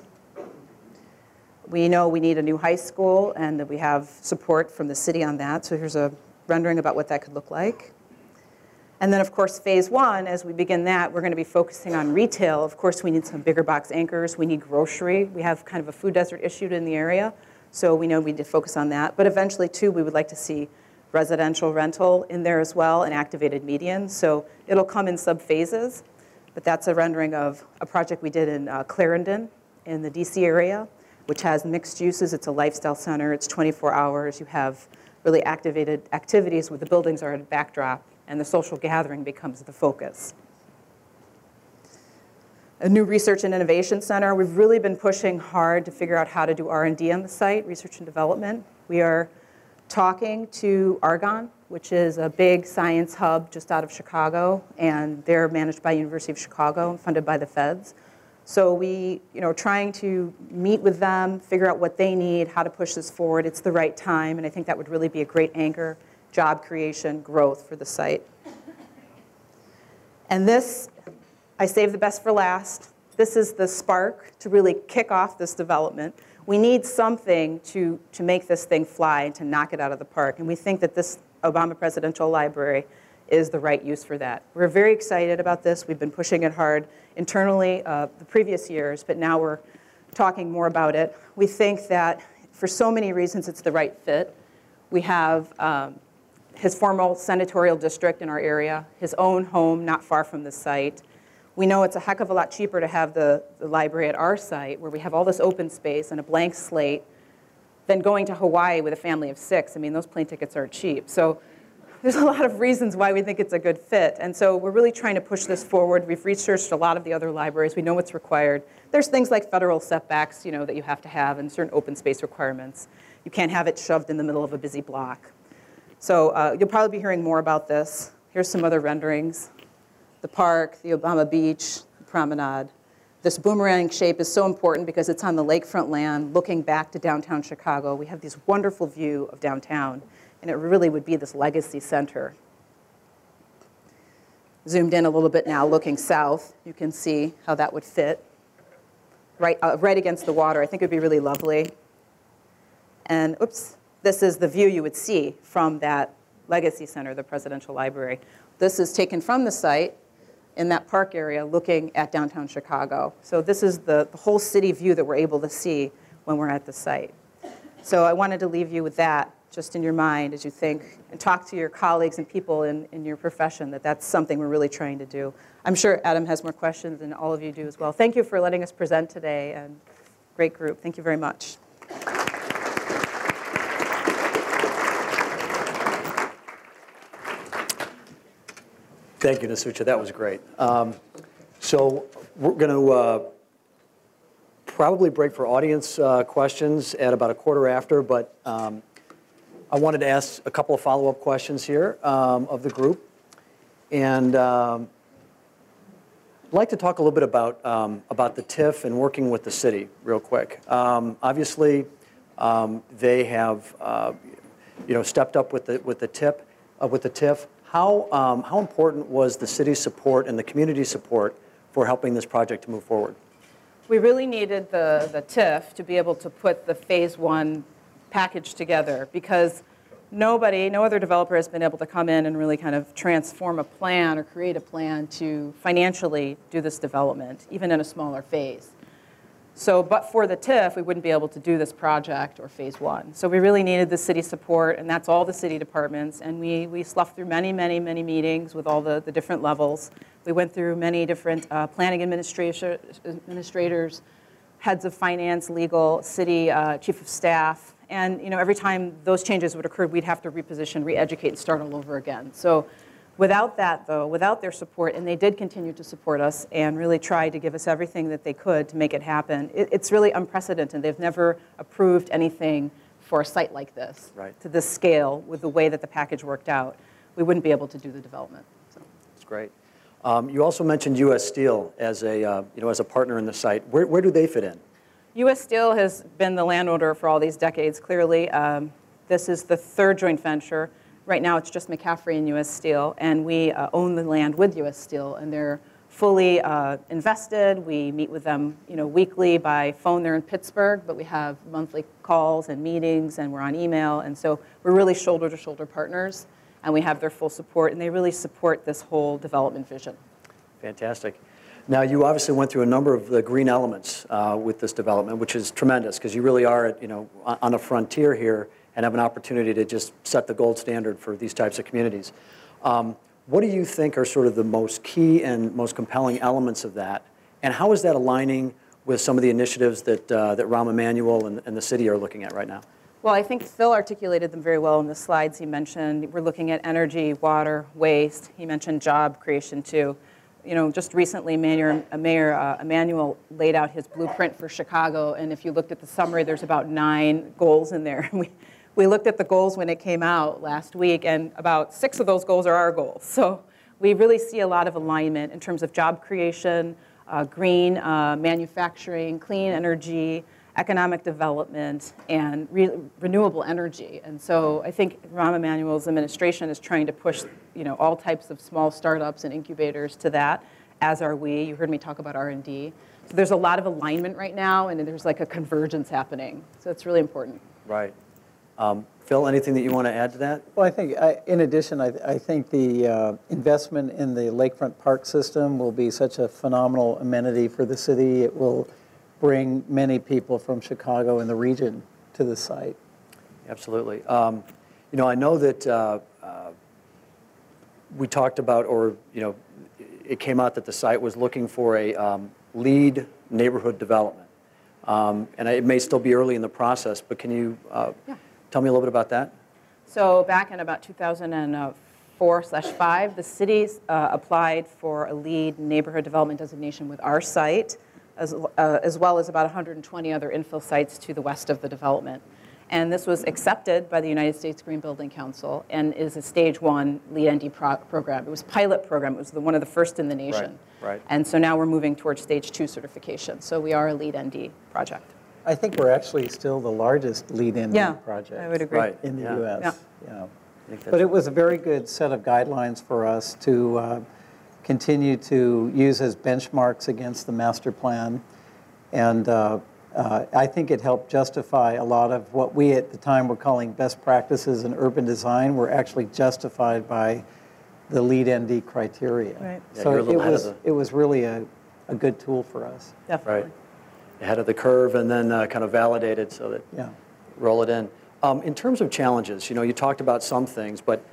We know we need a new high school, and that we have support from the city on that. So here's a rendering about what that could look like. And then, of course, phase one, as we begin that, we're going to be focusing on retail. Of course, we need some bigger box anchors. We need grocery. We have kind of a food desert issue in the area, so we know we need to focus on that. But eventually, too, we would like to see residential rental in there as well and activated median. So it'll come in sub phases, but that's a rendering of a project we did in uh, Clarendon in the DC area, which has mixed uses. It's a lifestyle center. It's 24 hours. You have really activated activities where the buildings are a backdrop and the social gathering becomes the focus. A new research and innovation center. We've really been pushing hard to figure out how to do R&D on the site, research and development. We are talking to Argonne, which is a big science hub just out of Chicago, and they're managed by University of Chicago and funded by the feds. So we, you know, trying to meet with them, figure out what they need, how to push this forward. It's the right time, and I think that would really be a great anchor job creation, growth for the site. And this, I save the best for last. This is the spark to really kick off this development. We need something to, to make this thing fly and to knock it out of the park. And we think that this Obama Presidential Library is the right use for that. We're very excited about this. We've been pushing it hard internally uh, the previous years, but now we're talking more about it. We think that for so many reasons it's the right fit. We have um, his formal senatorial district in our area, his own home not far from the site. We know it's a heck of a lot cheaper to have the, the library at our site where we have all this open space and a blank slate than going to Hawaii with a family of six. I mean, those plane tickets are cheap. So there's a lot of reasons why we think it's a good fit. And so we're really trying to push this forward. We've researched a lot of the other libraries. We know what's required. There's things like federal setbacks, you know, that you have to have and certain open space requirements. You can't have it shoved in the middle of a busy block. So uh, you'll probably be hearing more about this. Here's some other renderings. The park, the Obama Beach, the promenade. This boomerang shape is so important because it's on the lakefront land looking back to downtown Chicago. We have this wonderful view of downtown, and it really would be this legacy center. Zoomed in a little bit now, looking south, you can see how that would fit. Right, uh, right against the water. I think it would be really lovely. And, oops, this is the view you would see from that legacy center, the presidential library. This is taken from the site in that park area looking at downtown Chicago. So this is the, the whole city view that we're able to see when we're at the site. So I wanted to leave you with that just in your mind as you think and talk to your colleagues and people in, in your profession that that's something we're really trying to do. I'm sure Adam has more questions and all of you do as well. Thank you for letting us present today and great group. Thank you very much. Thank you, Nasutsa. That was great. Um, so we're going to uh, probably break for audience uh, questions at about a quarter after, but um, I wanted to ask a couple of follow-up questions here um, of the group. And um, I'd like to talk a little bit about, um, about the TIF and working with the city real quick. Um, obviously, they have uh, you know, stepped up with the, with the tip, uh, with the TIF. How, um, how important was the city's support and the community support for helping this project to move forward? We really needed the, the TIF to be able to put the phase one package together because nobody, no other developer has been able to come in and really kind of transform a plan or create a plan to financially do this development, even in a smaller phase. So, but for the TIF, we wouldn't be able to do this project or phase one. So we really needed the city support, and that's all the city departments. And we, we sloughed through many, many, many meetings with all the, the different levels. We went through many different uh, planning administrators, heads of finance, legal, city uh, chief of staff. And you know, every time those changes would occur, we'd have to reposition, re-educate, and start all over again. So Without that, though, without their support, and they did continue to support us and really try to give us everything that they could to make it happen, it, it's really unprecedented. They've never approved anything for a site like this right. to this scale with the way that the package worked out. We wouldn't be able to do the development. So. That's great. Um, you also mentioned U.S. Steel as a, uh, you know, as a partner in the site. Where, where do they fit in? U.S. Steel has been the landowner for all these decades, clearly. Um, this is the third joint venture. Right now, it's just McCaffery and U.S. Steel, and we uh, own the land with U.S. Steel, and they're fully uh, invested. We meet with them, you know, weekly by phone. They're in Pittsburgh, but we have monthly calls and meetings, and we're on email. And so we're really shoulder-to-shoulder partners, and we have their full support, and they really support this whole development vision. Fantastic. Now, you obviously went through a number of the green elements uh, with this development, which is tremendous, because you really are, at, you know, on a frontier here and have an opportunity to just set the gold standard for these types of communities. Um, What do you think are sort of the most key and most compelling elements of that? And how is that aligning with some of the initiatives that, uh, that Rahm Emanuel and, and the city are looking at right now? Well, I think Phil articulated them very well in the slides he mentioned. We're looking at energy, water, waste. He mentioned job creation too. You know, just recently, Mayor, uh, Mayor uh, Emanuel laid out his blueprint for Chicago, and if you looked at the summary, there's about nine goals in there. We, we looked at the goals when it came out last week, and about six of those goals are our goals. So we really see a lot of alignment in terms of job creation, uh, green uh, manufacturing, clean energy, economic development, and re- renewable energy. And so I think Rahm Emanuel's administration is trying to push, you know, all types of small startups and incubators to that, as are we. You heard me talk about R&D. So there's a lot of alignment right now, and there's like a convergence happening. So it's really important. Right. Um, Phil, anything that you want to add to that? Well, I think, I- in addition, I I think the uh, investment in the lakefront park system will be such a phenomenal amenity for the city. It will bring many people from Chicago and the region to the site. Absolutely. Um, You know, I know that uh, uh, we talked about, or, you know, it came out that the site was looking for a um, LEED neighborhood development. Um, And it may still be early in the process, but can you uh, Yeah. tell me a little bit about that? So back in about 2004 slash 5, the city uh, applied for a LEED neighborhood development designation with our site, as, uh, as well as about 120 other infill sites to the west of the development. And this was accepted by the United States Green Building Council and is a stage one LEED ND pro- program. It was pilot program. It was the, one of the first in the nation. right. And so now we're moving towards stage two certification. So we are a LEED ND project. I think we're actually still the largest lead-in Yeah, project. I would agree. Right. In the Yeah. US. Yeah. Yeah. But it was a very good set of guidelines for us to uh, continue to use as benchmarks against the master plan. And uh, uh, I think it helped justify a lot of what we at the time were calling best practices in urban design were actually justified by the LEED ND criteria. Right. Yeah, So it little ahead of was, the- it was really a, a good tool for us. Definitely. Right. Ahead of the curve and then uh, kind of validated so that Yeah. roll it in. Um, In terms of challenges, you know, you talked about some things, but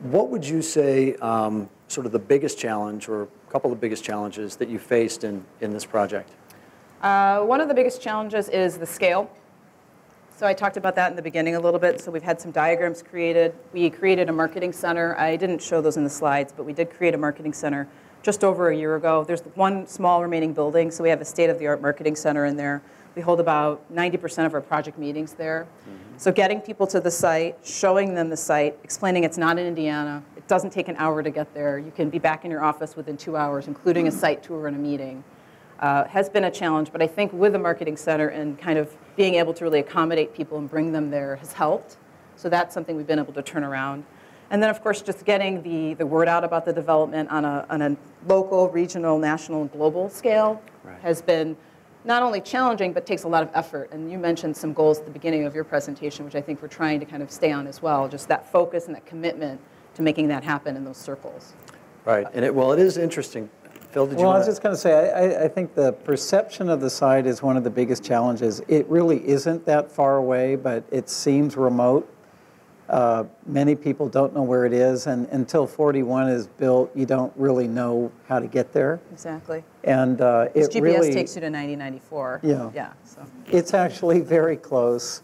what would you say um, sort of the biggest challenge or a couple of biggest challenges that you faced in, in this project? Uh, one of the biggest challenges is the scale. So I talked about that in the beginning a little bit. So we've had some diagrams created. We created a marketing center. I didn't show those in the slides, but we did create a marketing center just over a year ago. There's one small remaining building, so we have a state-of-the-art marketing center in there. We hold about 90% of our project meetings there. So getting people to the site, showing them the site, explaining it's not in Indiana, it doesn't take an hour to get there. You can be back in your office within two hours, including a site tour and a meeting uh, has been a challenge, but I think with the marketing center and kind of being able to really accommodate people and bring them there has helped. So that's something we've been able to turn around. And then, of course, just getting the, the word out about the development on a, on a local, regional, national, and global scale Right. has been not only challenging, but takes a lot of effort. And you mentioned some goals at the beginning of your presentation, which I think we're trying to kind of stay on as well, just that focus and that commitment to making that happen in those circles. Right. And it, well, it is interesting. Phil, did you Well, I was just going to say, I, I- I think the perception of the site is one of the biggest challenges. It really isn't that far away, but it seems remote. Uh, Many people don't know where it is, and until 41 is built, you don't really know how to get there. Exactly. And uh, This it GPS really, takes you to 9094. Yeah. Yeah, so. it's actually very close.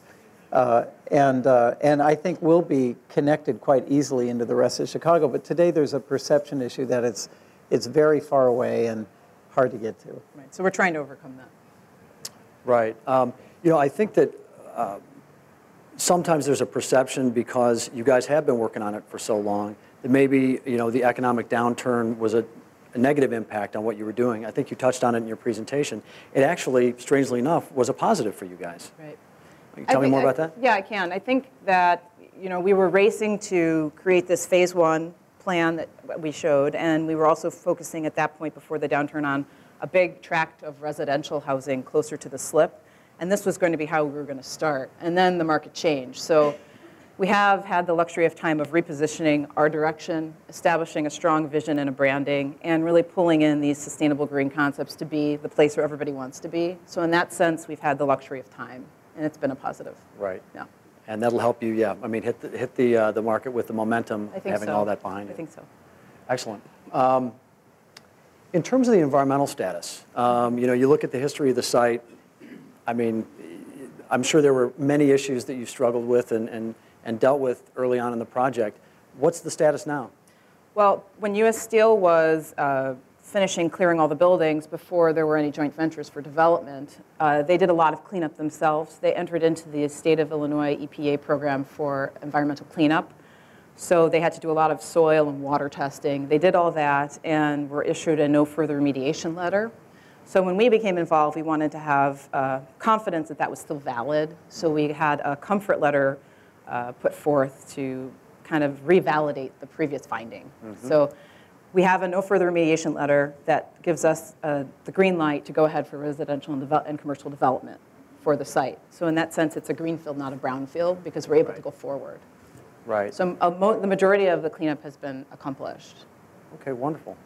Uh, And, uh, and I think we'll be connected quite easily into the rest of Chicago. But today, there's a perception issue that it's, it's very far away and hard to get to. Right, so we're trying to overcome that. Right. Um, You know, I think that uh, sometimes there's a perception because you guys have been working on it for so long that maybe, you know, the economic downturn was a a negative impact on what you were doing. I think you touched on it in your presentation. It actually, strangely enough, was a positive for you guys. Right. Can you I tell me more I- about that? Yeah, I can. I think that, you know, we were racing to create this phase one plan that we showed, and we were also focusing at that point before the downturn on a big tract of residential housing closer to the slip. And this was going to be how we were going to start. And then the market changed. So we have had the luxury of time of repositioning our direction, establishing a strong vision and a branding, and really pulling in these sustainable green concepts to be the place where everybody wants to be. So in that sense, we've had the luxury of time, and it's been a positive. Right. Yeah. And that'll help you, yeah, I mean, hit the, hit the, uh, the market with the momentum, having so. all that behind it. I think so. Excellent. Um, In terms of the environmental status, um, you know, you look at the history of the site, I mean, I'm sure there were many issues that you struggled with and, and, and dealt with early on in the project. What's the status now? Well, when U.S. Steel was uh, finishing clearing all the buildings before there were any joint ventures for development, uh, they did a lot of cleanup themselves. They entered into the state of Illinois EPA program for environmental cleanup. So they had to do a lot of soil and water testing. They did all that and were issued a no further remediation letter. So when we became involved, we wanted to have uh, confidence that that was still valid. So we had a comfort letter uh, put forth to kind of revalidate the previous finding. So we have a no further remediation letter that gives us uh, the green light to go ahead for residential and, and commercial development for the site. So in that sense, it's a greenfield, not a brownfield, because we're able to go forward. Right. So uh, mo- the majority of the cleanup has been accomplished. Okay, wonderful.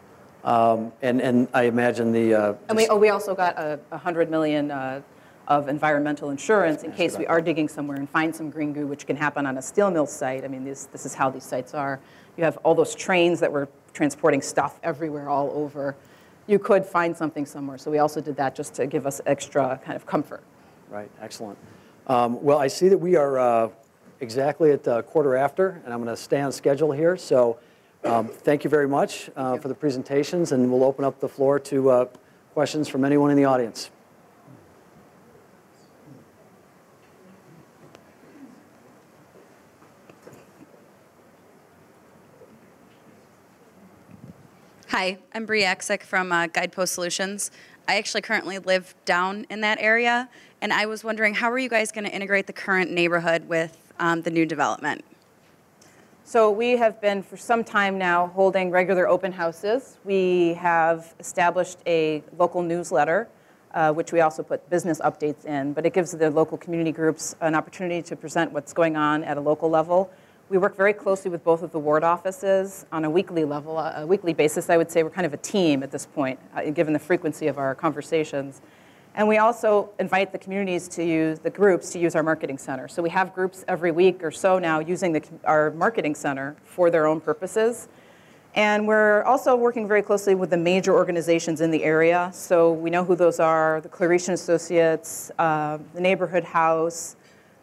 Um, And, and I imagine the. uh, And we, oh, we also got a, a hundred million uh, of environmental insurance in case we are digging somewhere and find some green goo, which can happen on a steel mill site. I mean, this, this is how these sites are. You have all those trains that were transporting stuff everywhere, all over. You could find something somewhere. So we also did that just to give us extra kind of comfort. Right, excellent. Um, Well, I see that we are uh, exactly at uh, quarter after, and I'm going to stay on schedule here. So um, thank you very much uh, for the presentations, and we'll open up the floor to uh, questions from anyone in the audience. Hi, I'm Bree Axick from uh, Guidepost Solutions. I actually currently live down in that area, and I was wondering how are you guys going to integrate the current neighborhood with um, the new development? So we have been for some time now holding regular open houses. We have established a local newsletter, uh, which we also put business updates in, but it gives the local community groups an opportunity to present what's going on at a local level. We work very closely with both of the ward offices on a weekly level, uh, a weekly basis. I would say we're kind of a team at this point, uh, given the frequency of our conversations. And we also invite the communities to use, the groups to use our marketing center. So we have groups every week or so now using the, our marketing center for their own purposes. And we're also working very closely with the major organizations in the area. So we know who those are, the Claretian Associates, uh, the Neighborhood House.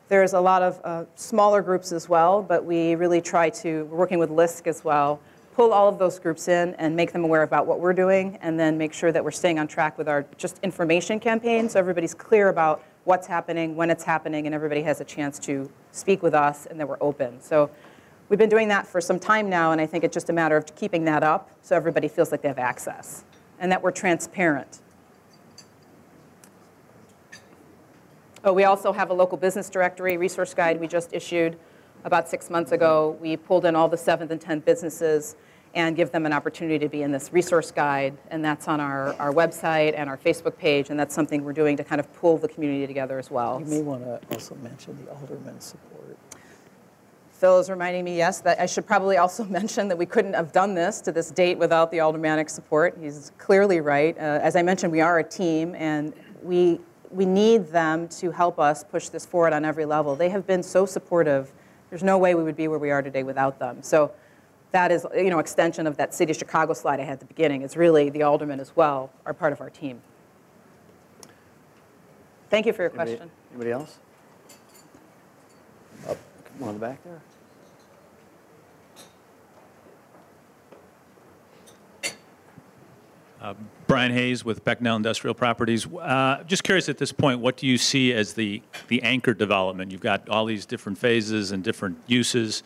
There's a lot of uh, smaller groups as well, but we really try to, we're working with LISC as well, pull all of those groups in and make them aware about what we're doing, and then make sure that we're staying on track with our just information campaign so everybody's clear about what's happening, when it's happening, and everybody has a chance to speak with us and that we're open. So we've been doing that for some time now, and I think it's just a matter of keeping that up so everybody feels like they have access and that we're transparent. Oh, we also have a local business directory resource guide we just issued about six months ago. We pulled in all the seventh and 10th businesses and give them an opportunity to be in this resource guide. And that's on our, our website and our Facebook page. And that's something we're doing to kind of pull the community together as well. You may want to also mention the alderman support. Phil is reminding me, yes, that I should probably also mention that we couldn't have done this to this date without the aldermanic support. He's clearly right. Uh, as I mentioned, we are a team, and we, we need them to help us push this forward on every level. They have been so supportive. There's no way we would be where we are today without them. So that is, you know, extension of that City of Chicago slide I had at the beginning. It's really the aldermen as well are part of our team. Thank you for your Anybody- question. Anybody else? Up, one in the back there. Brian Hayes with Becknell Industrial Properties. Uh, Just curious at this point, what do you see as the, the anchor development? You've got all these different phases and different uses.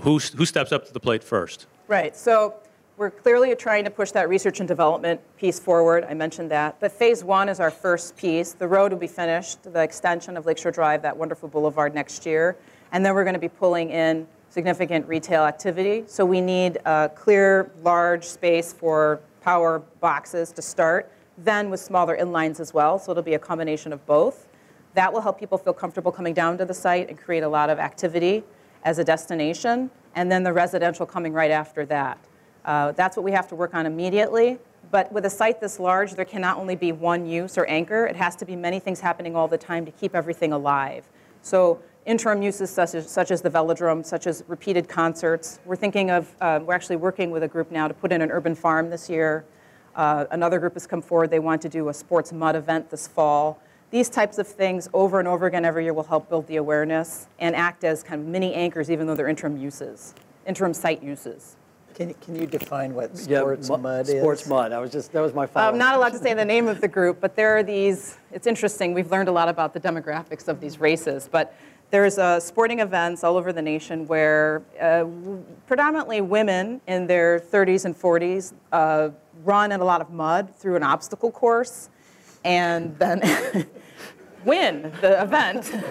Who, who steps up to the plate first? Right. So we're clearly trying to push that research and development piece forward. I mentioned that. But phase one is our first piece. The road will be finished, the extension of Lakeshore Drive, that wonderful boulevard next year. And then we're going to be pulling in significant retail activity. So we need a clear, large space for power boxes to start, then with smaller inlines as well. So it'll be a combination of both. That will help people feel comfortable coming down to the site and create a lot of activity as a destination, and then the residential coming right after that. Uh, That's what we have to work on immediately. But with a site this large, there cannot only be one use or anchor. It has to be many things happening all the time to keep everything alive. So interim uses such as, such as the velodrome, such as repeated concerts. We're thinking of, uh, we're actually working with a group now to put in an urban farm this year. Uh, Another group has come forward, they want to do a sports mud event this fall. These types of things over and over again every year will help build the awareness and act as kind of mini anchors, even though they're interim uses, interim site uses. Can you, can you define what sports mu- mud is? Sports mud, I was just, that was my follow-up. I'm not allowed to say the name of the group, but there are these, it's interesting, we've learned a lot about the demographics of these races, but there's uh, sporting events all over the nation where uh, predominantly women in their 30s and 40s uh, run in a lot of mud through an obstacle course and then win the event.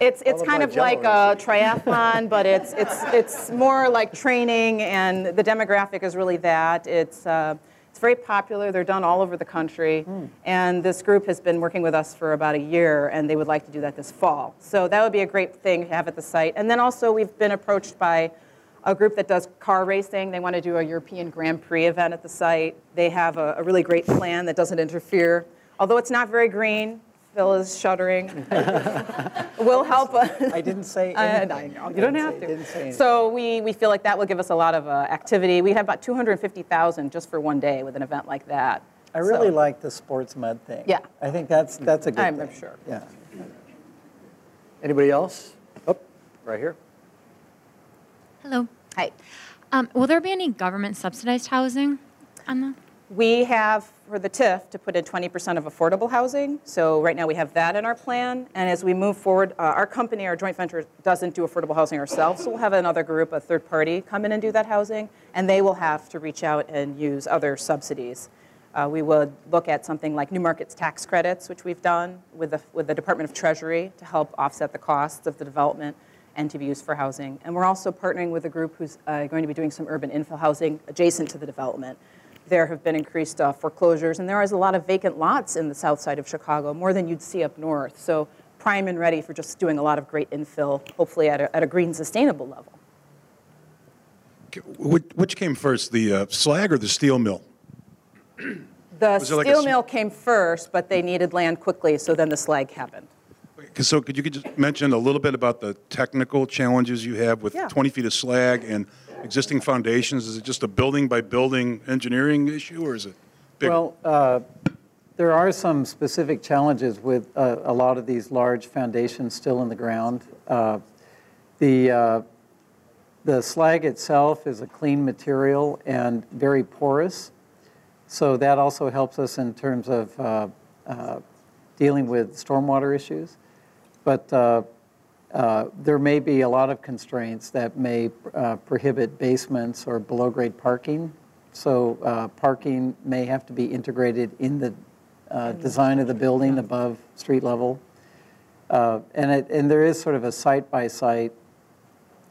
It's, it's kind of like a triathlon, but it's, it's, it's more like training, and the demographic is really that. It's, uh, it's very popular. They're done all over the country. And this group has been working with us for about a year, and they would like to do that this fall. So that would be a great thing to have at the site. And then also, we've been approached by a group that does car racing. They want to do a European Grand Prix event at the site. They have a, a really great plan that doesn't interfere. Although it's not very green, Phil is shuddering. will help us. I didn't say anything. I know, I you don't have say- to. didn't say. So we, we feel like that will give us a lot of uh, activity. We have about 250,000 just for one day with an event like that. I really So- like the sports mud thing. Yeah. I think that's, that's a good I'm thing. sure. Yeah. Anybody else? Oh, right here. Hello. Hi. Um, will there be any government subsidized housing on the? We have, for the TIF, to put in 20% of affordable housing. So right now, we have that in our plan. And as we move forward, uh, our company, our joint venture, doesn't do affordable housing ourselves. So we'll have another group, a third party, come in and do that housing. And they will have to reach out and use other subsidies. Uh, We would look at something like New Markets tax credits, which we've done with the, with the Department of Treasury to help offset the costs of the development and to be used for housing. And we're also partnering with a group who's uh, going to be doing some urban infill housing adjacent to the development. There have been increased uh, foreclosures, and there is a lot of vacant lots in the south side of Chicago, more than you'd see up north. So prime and ready for just doing a lot of great infill, hopefully at a, at a green sustainable level. Which which came first, the uh, slag or the steel mill? The it like steel mill came first, but they needed land quickly, so then the slag happened. So could you could just mention a little bit about the technical challenges you have with Yeah. 20 feet of slag and existing foundations? Is it just a building by building engineering issue, or is it bigger? Well, uh, there are some specific challenges with uh, a lot of these large foundations still in the ground. Uh, The, uh, the slag itself is a clean material and very porous, so that also helps us in terms of uh, uh, dealing with stormwater issues. But uh, uh, there may be a lot of constraints that may uh, prohibit basements or below-grade parking. So uh, parking may have to be integrated in the uh, design of the building above street level. Uh, And it, and there is sort of a site-by-site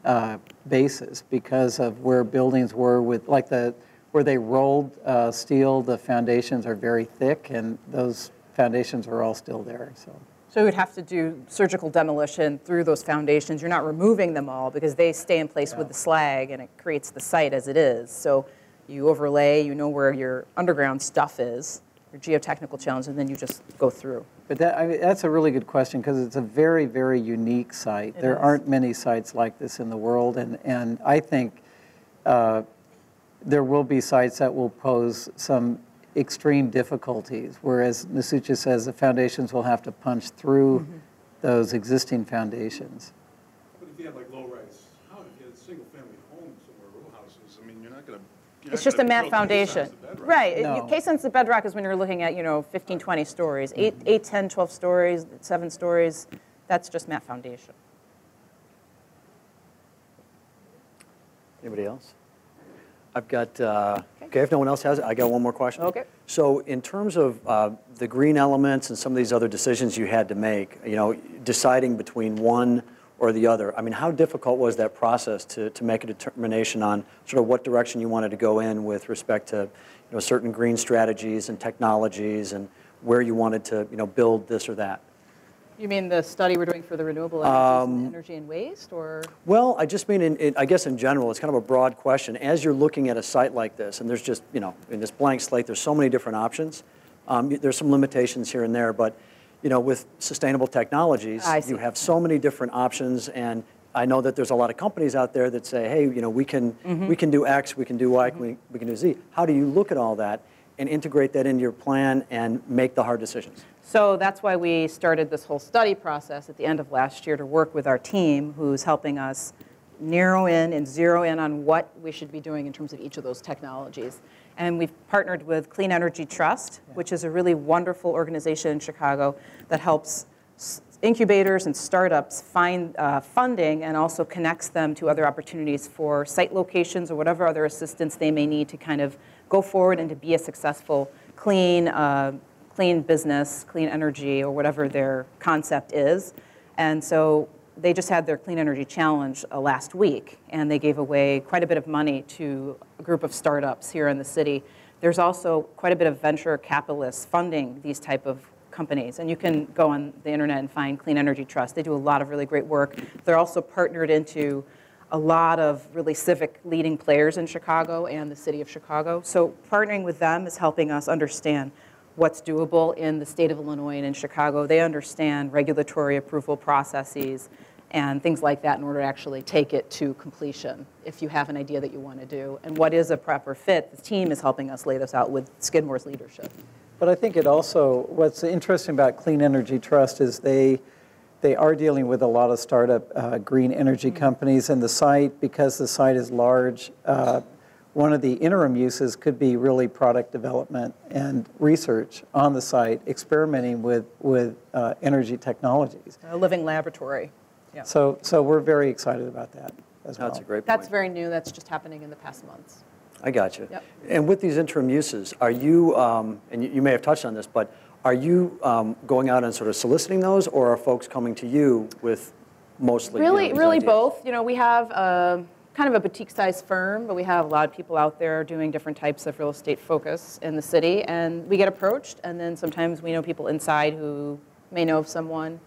uh, basis because of where buildings were with, like the, where they rolled uh, steel, the foundations are very thick, and those foundations are all still there, so. So you would have to do surgical demolition through those foundations. You're not removing them all because they stay in place with the slag and it creates the site as it is. So you overlay, you know where your underground stuff is, your geotechnical challenge, and then you just go through. But that, I mean, that's a really good question, because it's a very, very unique site. There is. aren't many sites like this in the world, and, and I think uh, there will be sites that will pose some extreme difficulties, whereas Nasutsa says the foundations will have to punch through mm-hmm. those existing foundations. But if you had like low-rise, how, if you had single-family homes somewhere, row houses, I mean, you're not going to. It's just a mat foundation. Right. No. K-sense the bedrock is when you're looking at, you know, 15, 20 stories, 8, mm-hmm. 8 10, 12 stories, 7 stories. That's just mat foundation. Anybody else? I've got, uh, okay, if no one else has it, I got one more question. Okay. So in terms of uh, the green elements and some of these other decisions you had to make, you know, deciding between one or the other. I mean, how difficult was that process to, to make a determination on sort of what direction you wanted to go in with respect to, you know, certain green strategies and technologies and where you wanted to, you know, build this or that? You mean the study we're doing for the renewable and energy and waste, or? Well, I just mean, in, in, I guess in general, it's kind of a broad question. As you're looking at a site like this, and there's just, you know, in this blank slate, there's so many different options. Um, there's some limitations here and there, but, you know, with sustainable technologies, you have so many different options, and I know that there's a lot of companies out there that say, hey, you know, we can, Mm-hmm. we can do X, we can do Y, we, we can do Z. How do you look at all that and integrate that into your plan and make the hard decisions? So that's why we started this whole study process at the end of last year to work with our team who's helping us narrow in and zero in on what we should be doing in terms of each of those technologies. And we've partnered with Clean Energy Trust, which is a really wonderful organization in Chicago that helps incubators and startups find uh, funding and also connects them to other opportunities for site locations or whatever other assistance they may need to kind of go forward and to be a successful clean, uh, clean business, clean energy, or whatever their concept is. And so they just had their Clean Energy Challenge uh, last week, and they gave away quite a bit of money to a group of startups here in the city. There's also quite a bit of venture capitalists funding these type of companies, and you can go on the internet and find Clean Energy Trust. They do a lot of really great work. They're also partnered into a lot of really civic leading players in Chicago and the city of Chicago. So partnering with them is helping us understand what's doable in the state of Illinois and in Chicago. They understand regulatory approval processes and things like that in order to actually take it to completion if you have an idea that you want to do. And what is a proper fit? The team is helping us lay this out with Skidmore's leadership. But I think it also, what's interesting about Clean Energy Trust is they, they are dealing with a lot of startup uh, green energy companies, and the site, because the site is large, uh, one of the interim uses could be really product development and research on the site, experimenting with, with uh, energy technologies. A living laboratory. Yeah. So, so we're very excited about that as well. That's a great point. That's very new. That's just happening in the past months. I got you. Yep. And with these interim uses, are you, um, and you you may have touched on this, but are you um, going out and sort of soliciting those, or are folks coming to you with mostly? you know, Really, really ideas? both. You know, we have a, kind of a boutique-sized firm, but we have a lot of people out there doing different types of real estate focus in the city, and we get approached, and then sometimes we know people inside who may know of someone.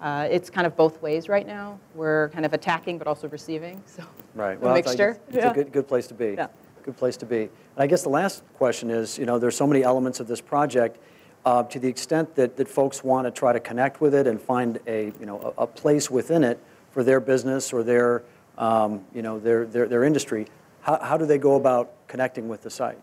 Uh, it's kind of both ways right now. We're kind of attacking, but also receiving. So Right. a Well, it's mixture. It's Yeah. a good, good place to be. Yeah. Good place to be. And I guess the last question is, you know, there's so many elements of this project, uh, to the extent that, that folks want to try to connect with it and find a, you know, a, a place within it for their business or their, um, you know, their, their, their industry, how, how do they go about connecting with the site?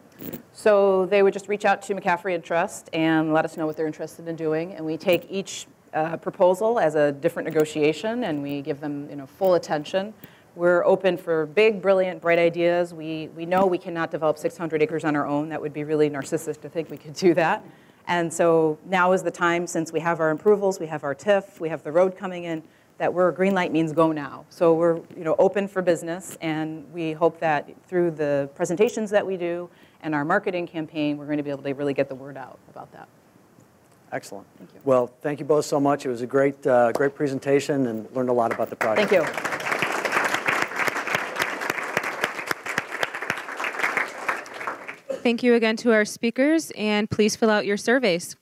So they would just reach out to McCaffery Interests and let us know what they're interested in doing. And we take each uh, proposal as a different negotiation and we give them you know, full attention. We're open for big, brilliant, bright ideas. We, we know we cannot develop 600 acres on our own. That would be really narcissistic to think we could do that. And so now is the time, since we have our approvals, we have our TIF, we have the road coming in, that we're, green light means go now. So we're, you know, open for business, and we hope that through the presentations that we do and our marketing campaign, we're going to be able to really get the word out about that. Excellent. Thank you. Well, thank you both so much. It was a great, uh, great presentation and learned a lot about the project. Thank you. Thank you again to our speakers, and please fill out your surveys.